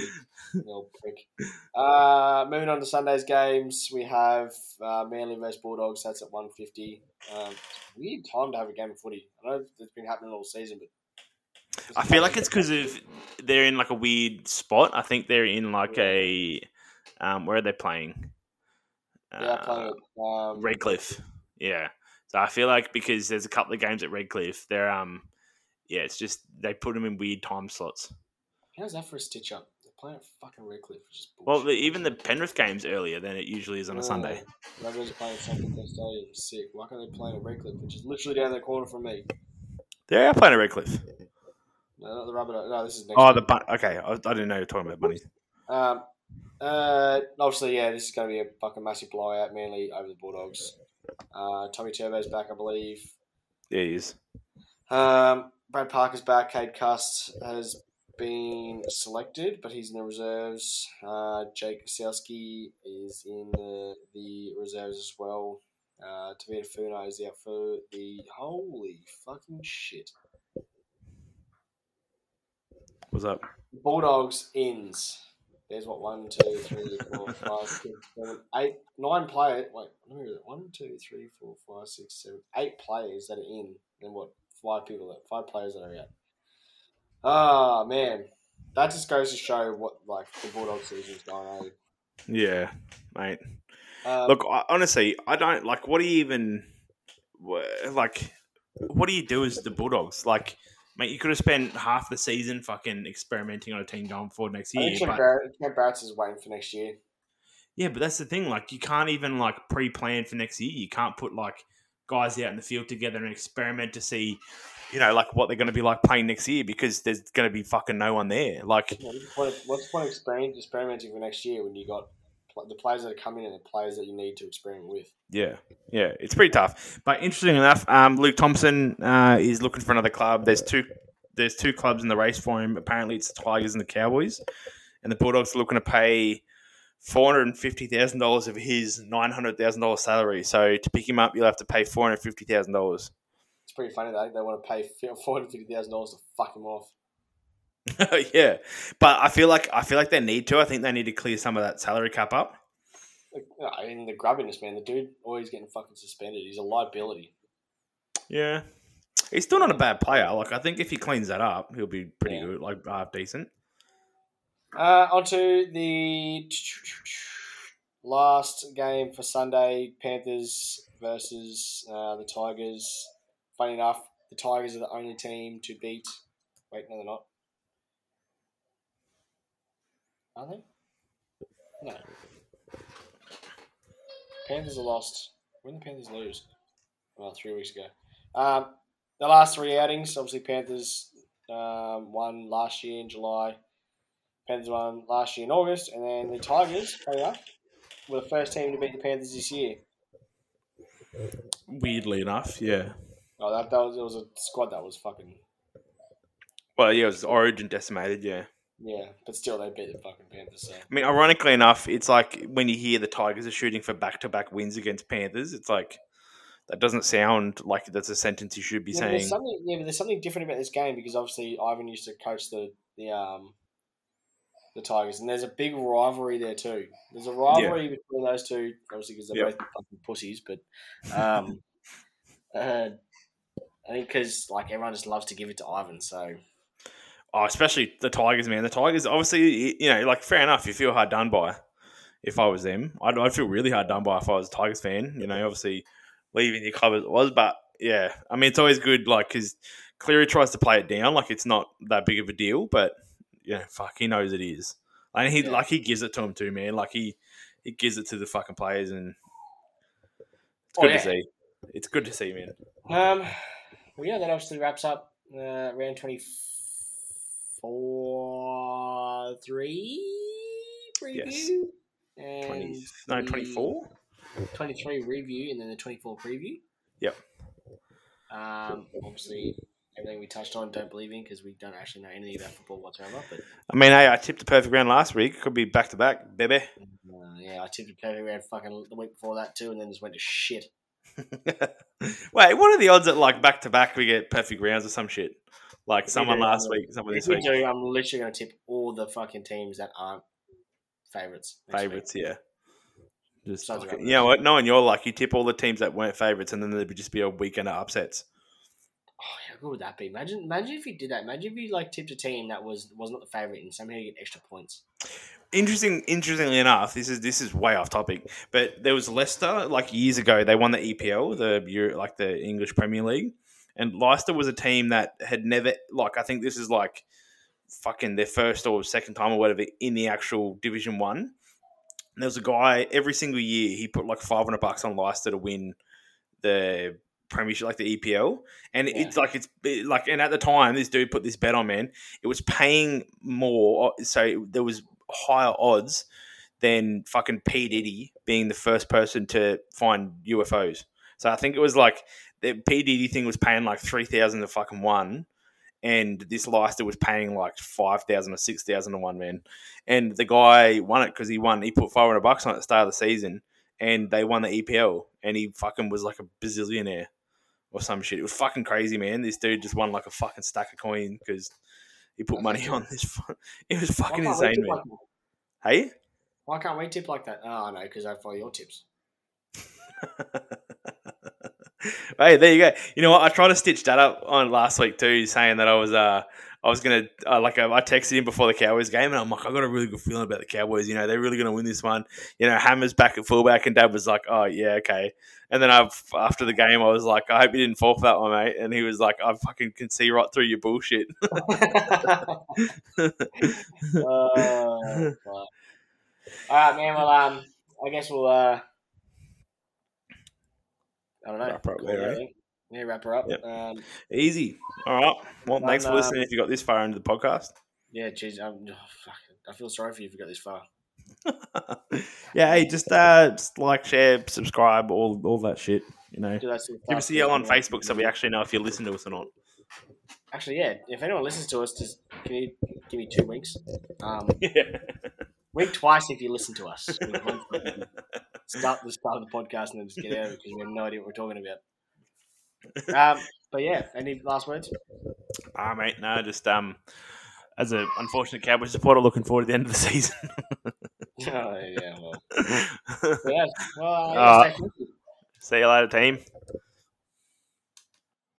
you prick. Uh, moving on to Sunday's games, we have uh, Manly vs Bulldogs. That's at one fifty. Um, weird time to have a game of footy. I know it's been happening all season, but I feel like it's because of they're in like a weird spot. I think they're in like a um, where are they playing? yeah, playing Uh, um, Redcliffe. Yeah. I feel like because there's a couple of games at Redcliffe, they're um yeah, it's just they put them in weird time slots. How's that for a stitch up? They're playing at fucking Redcliffe, which is Well, the, even the Penrith games earlier than it usually is on a Sunday. Uh, Rabbitohs are playing Coast Stadium. Sick. Why can't they play at Redcliffe, which is literally down the corner from me? They are playing at Redcliffe. No, not the Rabbitohs. No, this is next. Oh, week. the bun- okay. I, I didn't know you were talking about bunnies. Um, uh, obviously, yeah, this is going to be a fucking massive blowout. Manly over the Bulldogs. Uh, Tommy Turbo's back, I believe. Yeah, he is. Um, Brad Parker's back. Cade Cust has been selected, but he's in the reserves. Uh, Jack Gosiewski is in the, the reserves as well. Uh, Tavita Funa is out for the holy fucking shit. What's up? Bulldogs ins. There's what one, two, three, four, five, six, seven, eight, nine players. Wait, let me read it. One, two, three, four, five, six, seven, eight players that are in. Then what? Five people that five players that are out. Ah man, that just goes to show what like the Bulldog season's going on. Yeah, mate. Um, Look, I, honestly, I don't like. What do you even like? What do you do as the Bulldogs? Like, mate, you could have spent half the season fucking experimenting on a team going forward next I year. think Ken But, Barrett, Ken Barrett's is waiting for next year. yeah, but that's the thing. Like, you can't even like pre-plan for next year. You can't put like guys out in the field together and experiment to see, you know, like what they're going to be like playing next year because there's going to be fucking no one there. Like, What's the point of, what's the point of experimenting for next year when you got the players that are coming and the players that you need to experiment with? Yeah, yeah, it's pretty tough. But interesting enough, um, Luke Thompson uh, is looking for another club. There's two, there's two clubs in the race for him. Apparently, it's the Tigers and the Cowboys, and the Bulldogs are looking to pay four hundred and fifty thousand dollars of his nine hundred thousand dollars salary. So to pick him up, you'll have to pay four hundred fifty thousand dollars. It's pretty funny though. They want to pay four hundred fifty thousand dollars to fuck him off. yeah, but I feel like I feel like they need to. I think they need to clear some of that salary cap up. I mean, the grubbiness, man. The dude always getting fucking suspended. He's a liability. Yeah, he's still not a bad player. Like I think if he cleans that up, he'll be pretty Yeah. good, like half decent. Uh, on to the last game for Sunday: Panthers versus uh, the Tigers. Funny enough, the Tigers are the only team to beat. Wait, no, they're not. Are they? No. Panthers are lost. When did the Panthers lose? Well, three weeks ago. Um, the last three outings, obviously Panthers um, won last year in July. Panthers won last year in August, and then the Tigers, funny enough, were the first team to beat the Panthers this year. Weirdly enough, yeah. Oh, that, that was it was a squad that was fucking Well, yeah, it was Origin decimated, yeah. Yeah, but still they beat the fucking Panthers. So I mean, ironically enough, it's like when you hear the Tigers are shooting for back to back wins against Panthers, it's like that doesn't sound like that's a sentence you should be yeah, but saying. something yeah, but there's something different about this game because obviously Ivan used to coach the the um the Tigers, and there's a big rivalry there too. There's a rivalry between those two, obviously because they're Yep. both fucking pussies, but um, uh, I think because like everyone just loves to give it to Ivan, so Oh, especially the Tigers, man. The Tigers, obviously, you know, like fair enough. You feel hard done by. If I was them, I'd, I'd feel really hard done by if I was a Tigers fan. You know, obviously leaving your club as it was, but yeah, I mean, it's always good, like because Cleary tries to play it down, like it's not that big of a deal, but you know, fuck, he knows it is. And he Yeah. like he gives it to him too, man. Like he he gives it to the fucking players, and it's Oh, good yeah. to see. It's good to see, man. Um, well, yeah, that obviously wraps up uh, round 24 3 preview. Yes. And 20, no, the 24? 23 review and then the 24 preview. Yep. Um, obviously, everything we touched on, don't believe in because we don't actually know anything about football whatsoever. But I mean, hey, I tipped the perfect round last week. Could be back to back, baby. uh, yeah, I tipped the perfect round fucking the week before that too, and then just went to shit. Wait, what are the odds that like back to back we get perfect rounds or some shit? Like someone do, last um, week, someone this we week. do, I'm literally going to tip all the fucking teams that aren't favourites. next week. Favorites, yeah. Just fucking- you know what? Knowing your luck, you tip all the teams that weren't favorites, and then there would just be a weekend of upsets. Oh, how good would that be? Imagine, imagine if you did that. Imagine if you like tipped a team that was was not the favourite and somehow you get extra points. Interesting. Interestingly enough, this is this is way off topic, but there was Leicester like years ago. They won the EPL, the like the English Premier League, and Leicester was a team that had never like I think this is like fucking their first or second time or whatever in the actual Division One. And there was a guy every single year he put like five hundred bucks on Leicester to win the Premiership, like the EPL, and Yeah. it's like it's it- like and at the time this dude put this bet on man, it was paying more, uh, so there was higher odds than fucking P Diddy being the first person to find UFOs. So I think it was like the P Diddy thing was paying like three thousand to fucking one, and this Leicester was paying like five thousand or six thousand to one man, and the guy won it because he won. He put five hundred bucks on it at the start of the season, and they won the EPL, and he fucking was like a bazillionaire or some shit. It was fucking crazy, man. This dude just won like a fucking stack of coin because he put money on this. It was fucking insane, man. like? Hey. Why can't we tip like that? Oh know because I follow your tips. hey, there you go. You know what? I tried to stitch that up on last week too, saying that I was uh I was gonna uh, like uh, I texted him before the Cowboys game, and I'm like, I got a really good feeling about the Cowboys. You know, they're really gonna win this one. You know, Hammer's back at fullback, and Dad was like, Oh yeah, okay. And then I after the game, I was like, I hope you didn't fall for that one, mate. And he was like, I fucking can see right through your bullshit. Fuck. All right, man. Well, um, I guess we'll. uh I don't know. Wrap her up there, I eh? Yeah, wrap her up. Yep. Um, Easy. All right. Well, thanks for um, listening. If you got this far into the podcast. yeah, geez, I'm, oh, fuck. I feel sorry for you if you got this far. yeah, hey, just uh, just like, share, subscribe, all all that shit. You know, Do that sort of give us a yell on Facebook so we actually know if you listen to us or not. Actually, yeah. If anyone listens to us, just can you give me two winks? Um, Yeah. Wink twice if you listen to us. Wink once if you start the start of the podcast and then just get out because we have no idea what we're talking about. Um, but yeah, any last words? Ah, mate, no, just um, as an unfortunate Cowboys supporter, looking forward to the end of the season. oh, yeah, well, yeah. Well, Uh. See you later, team.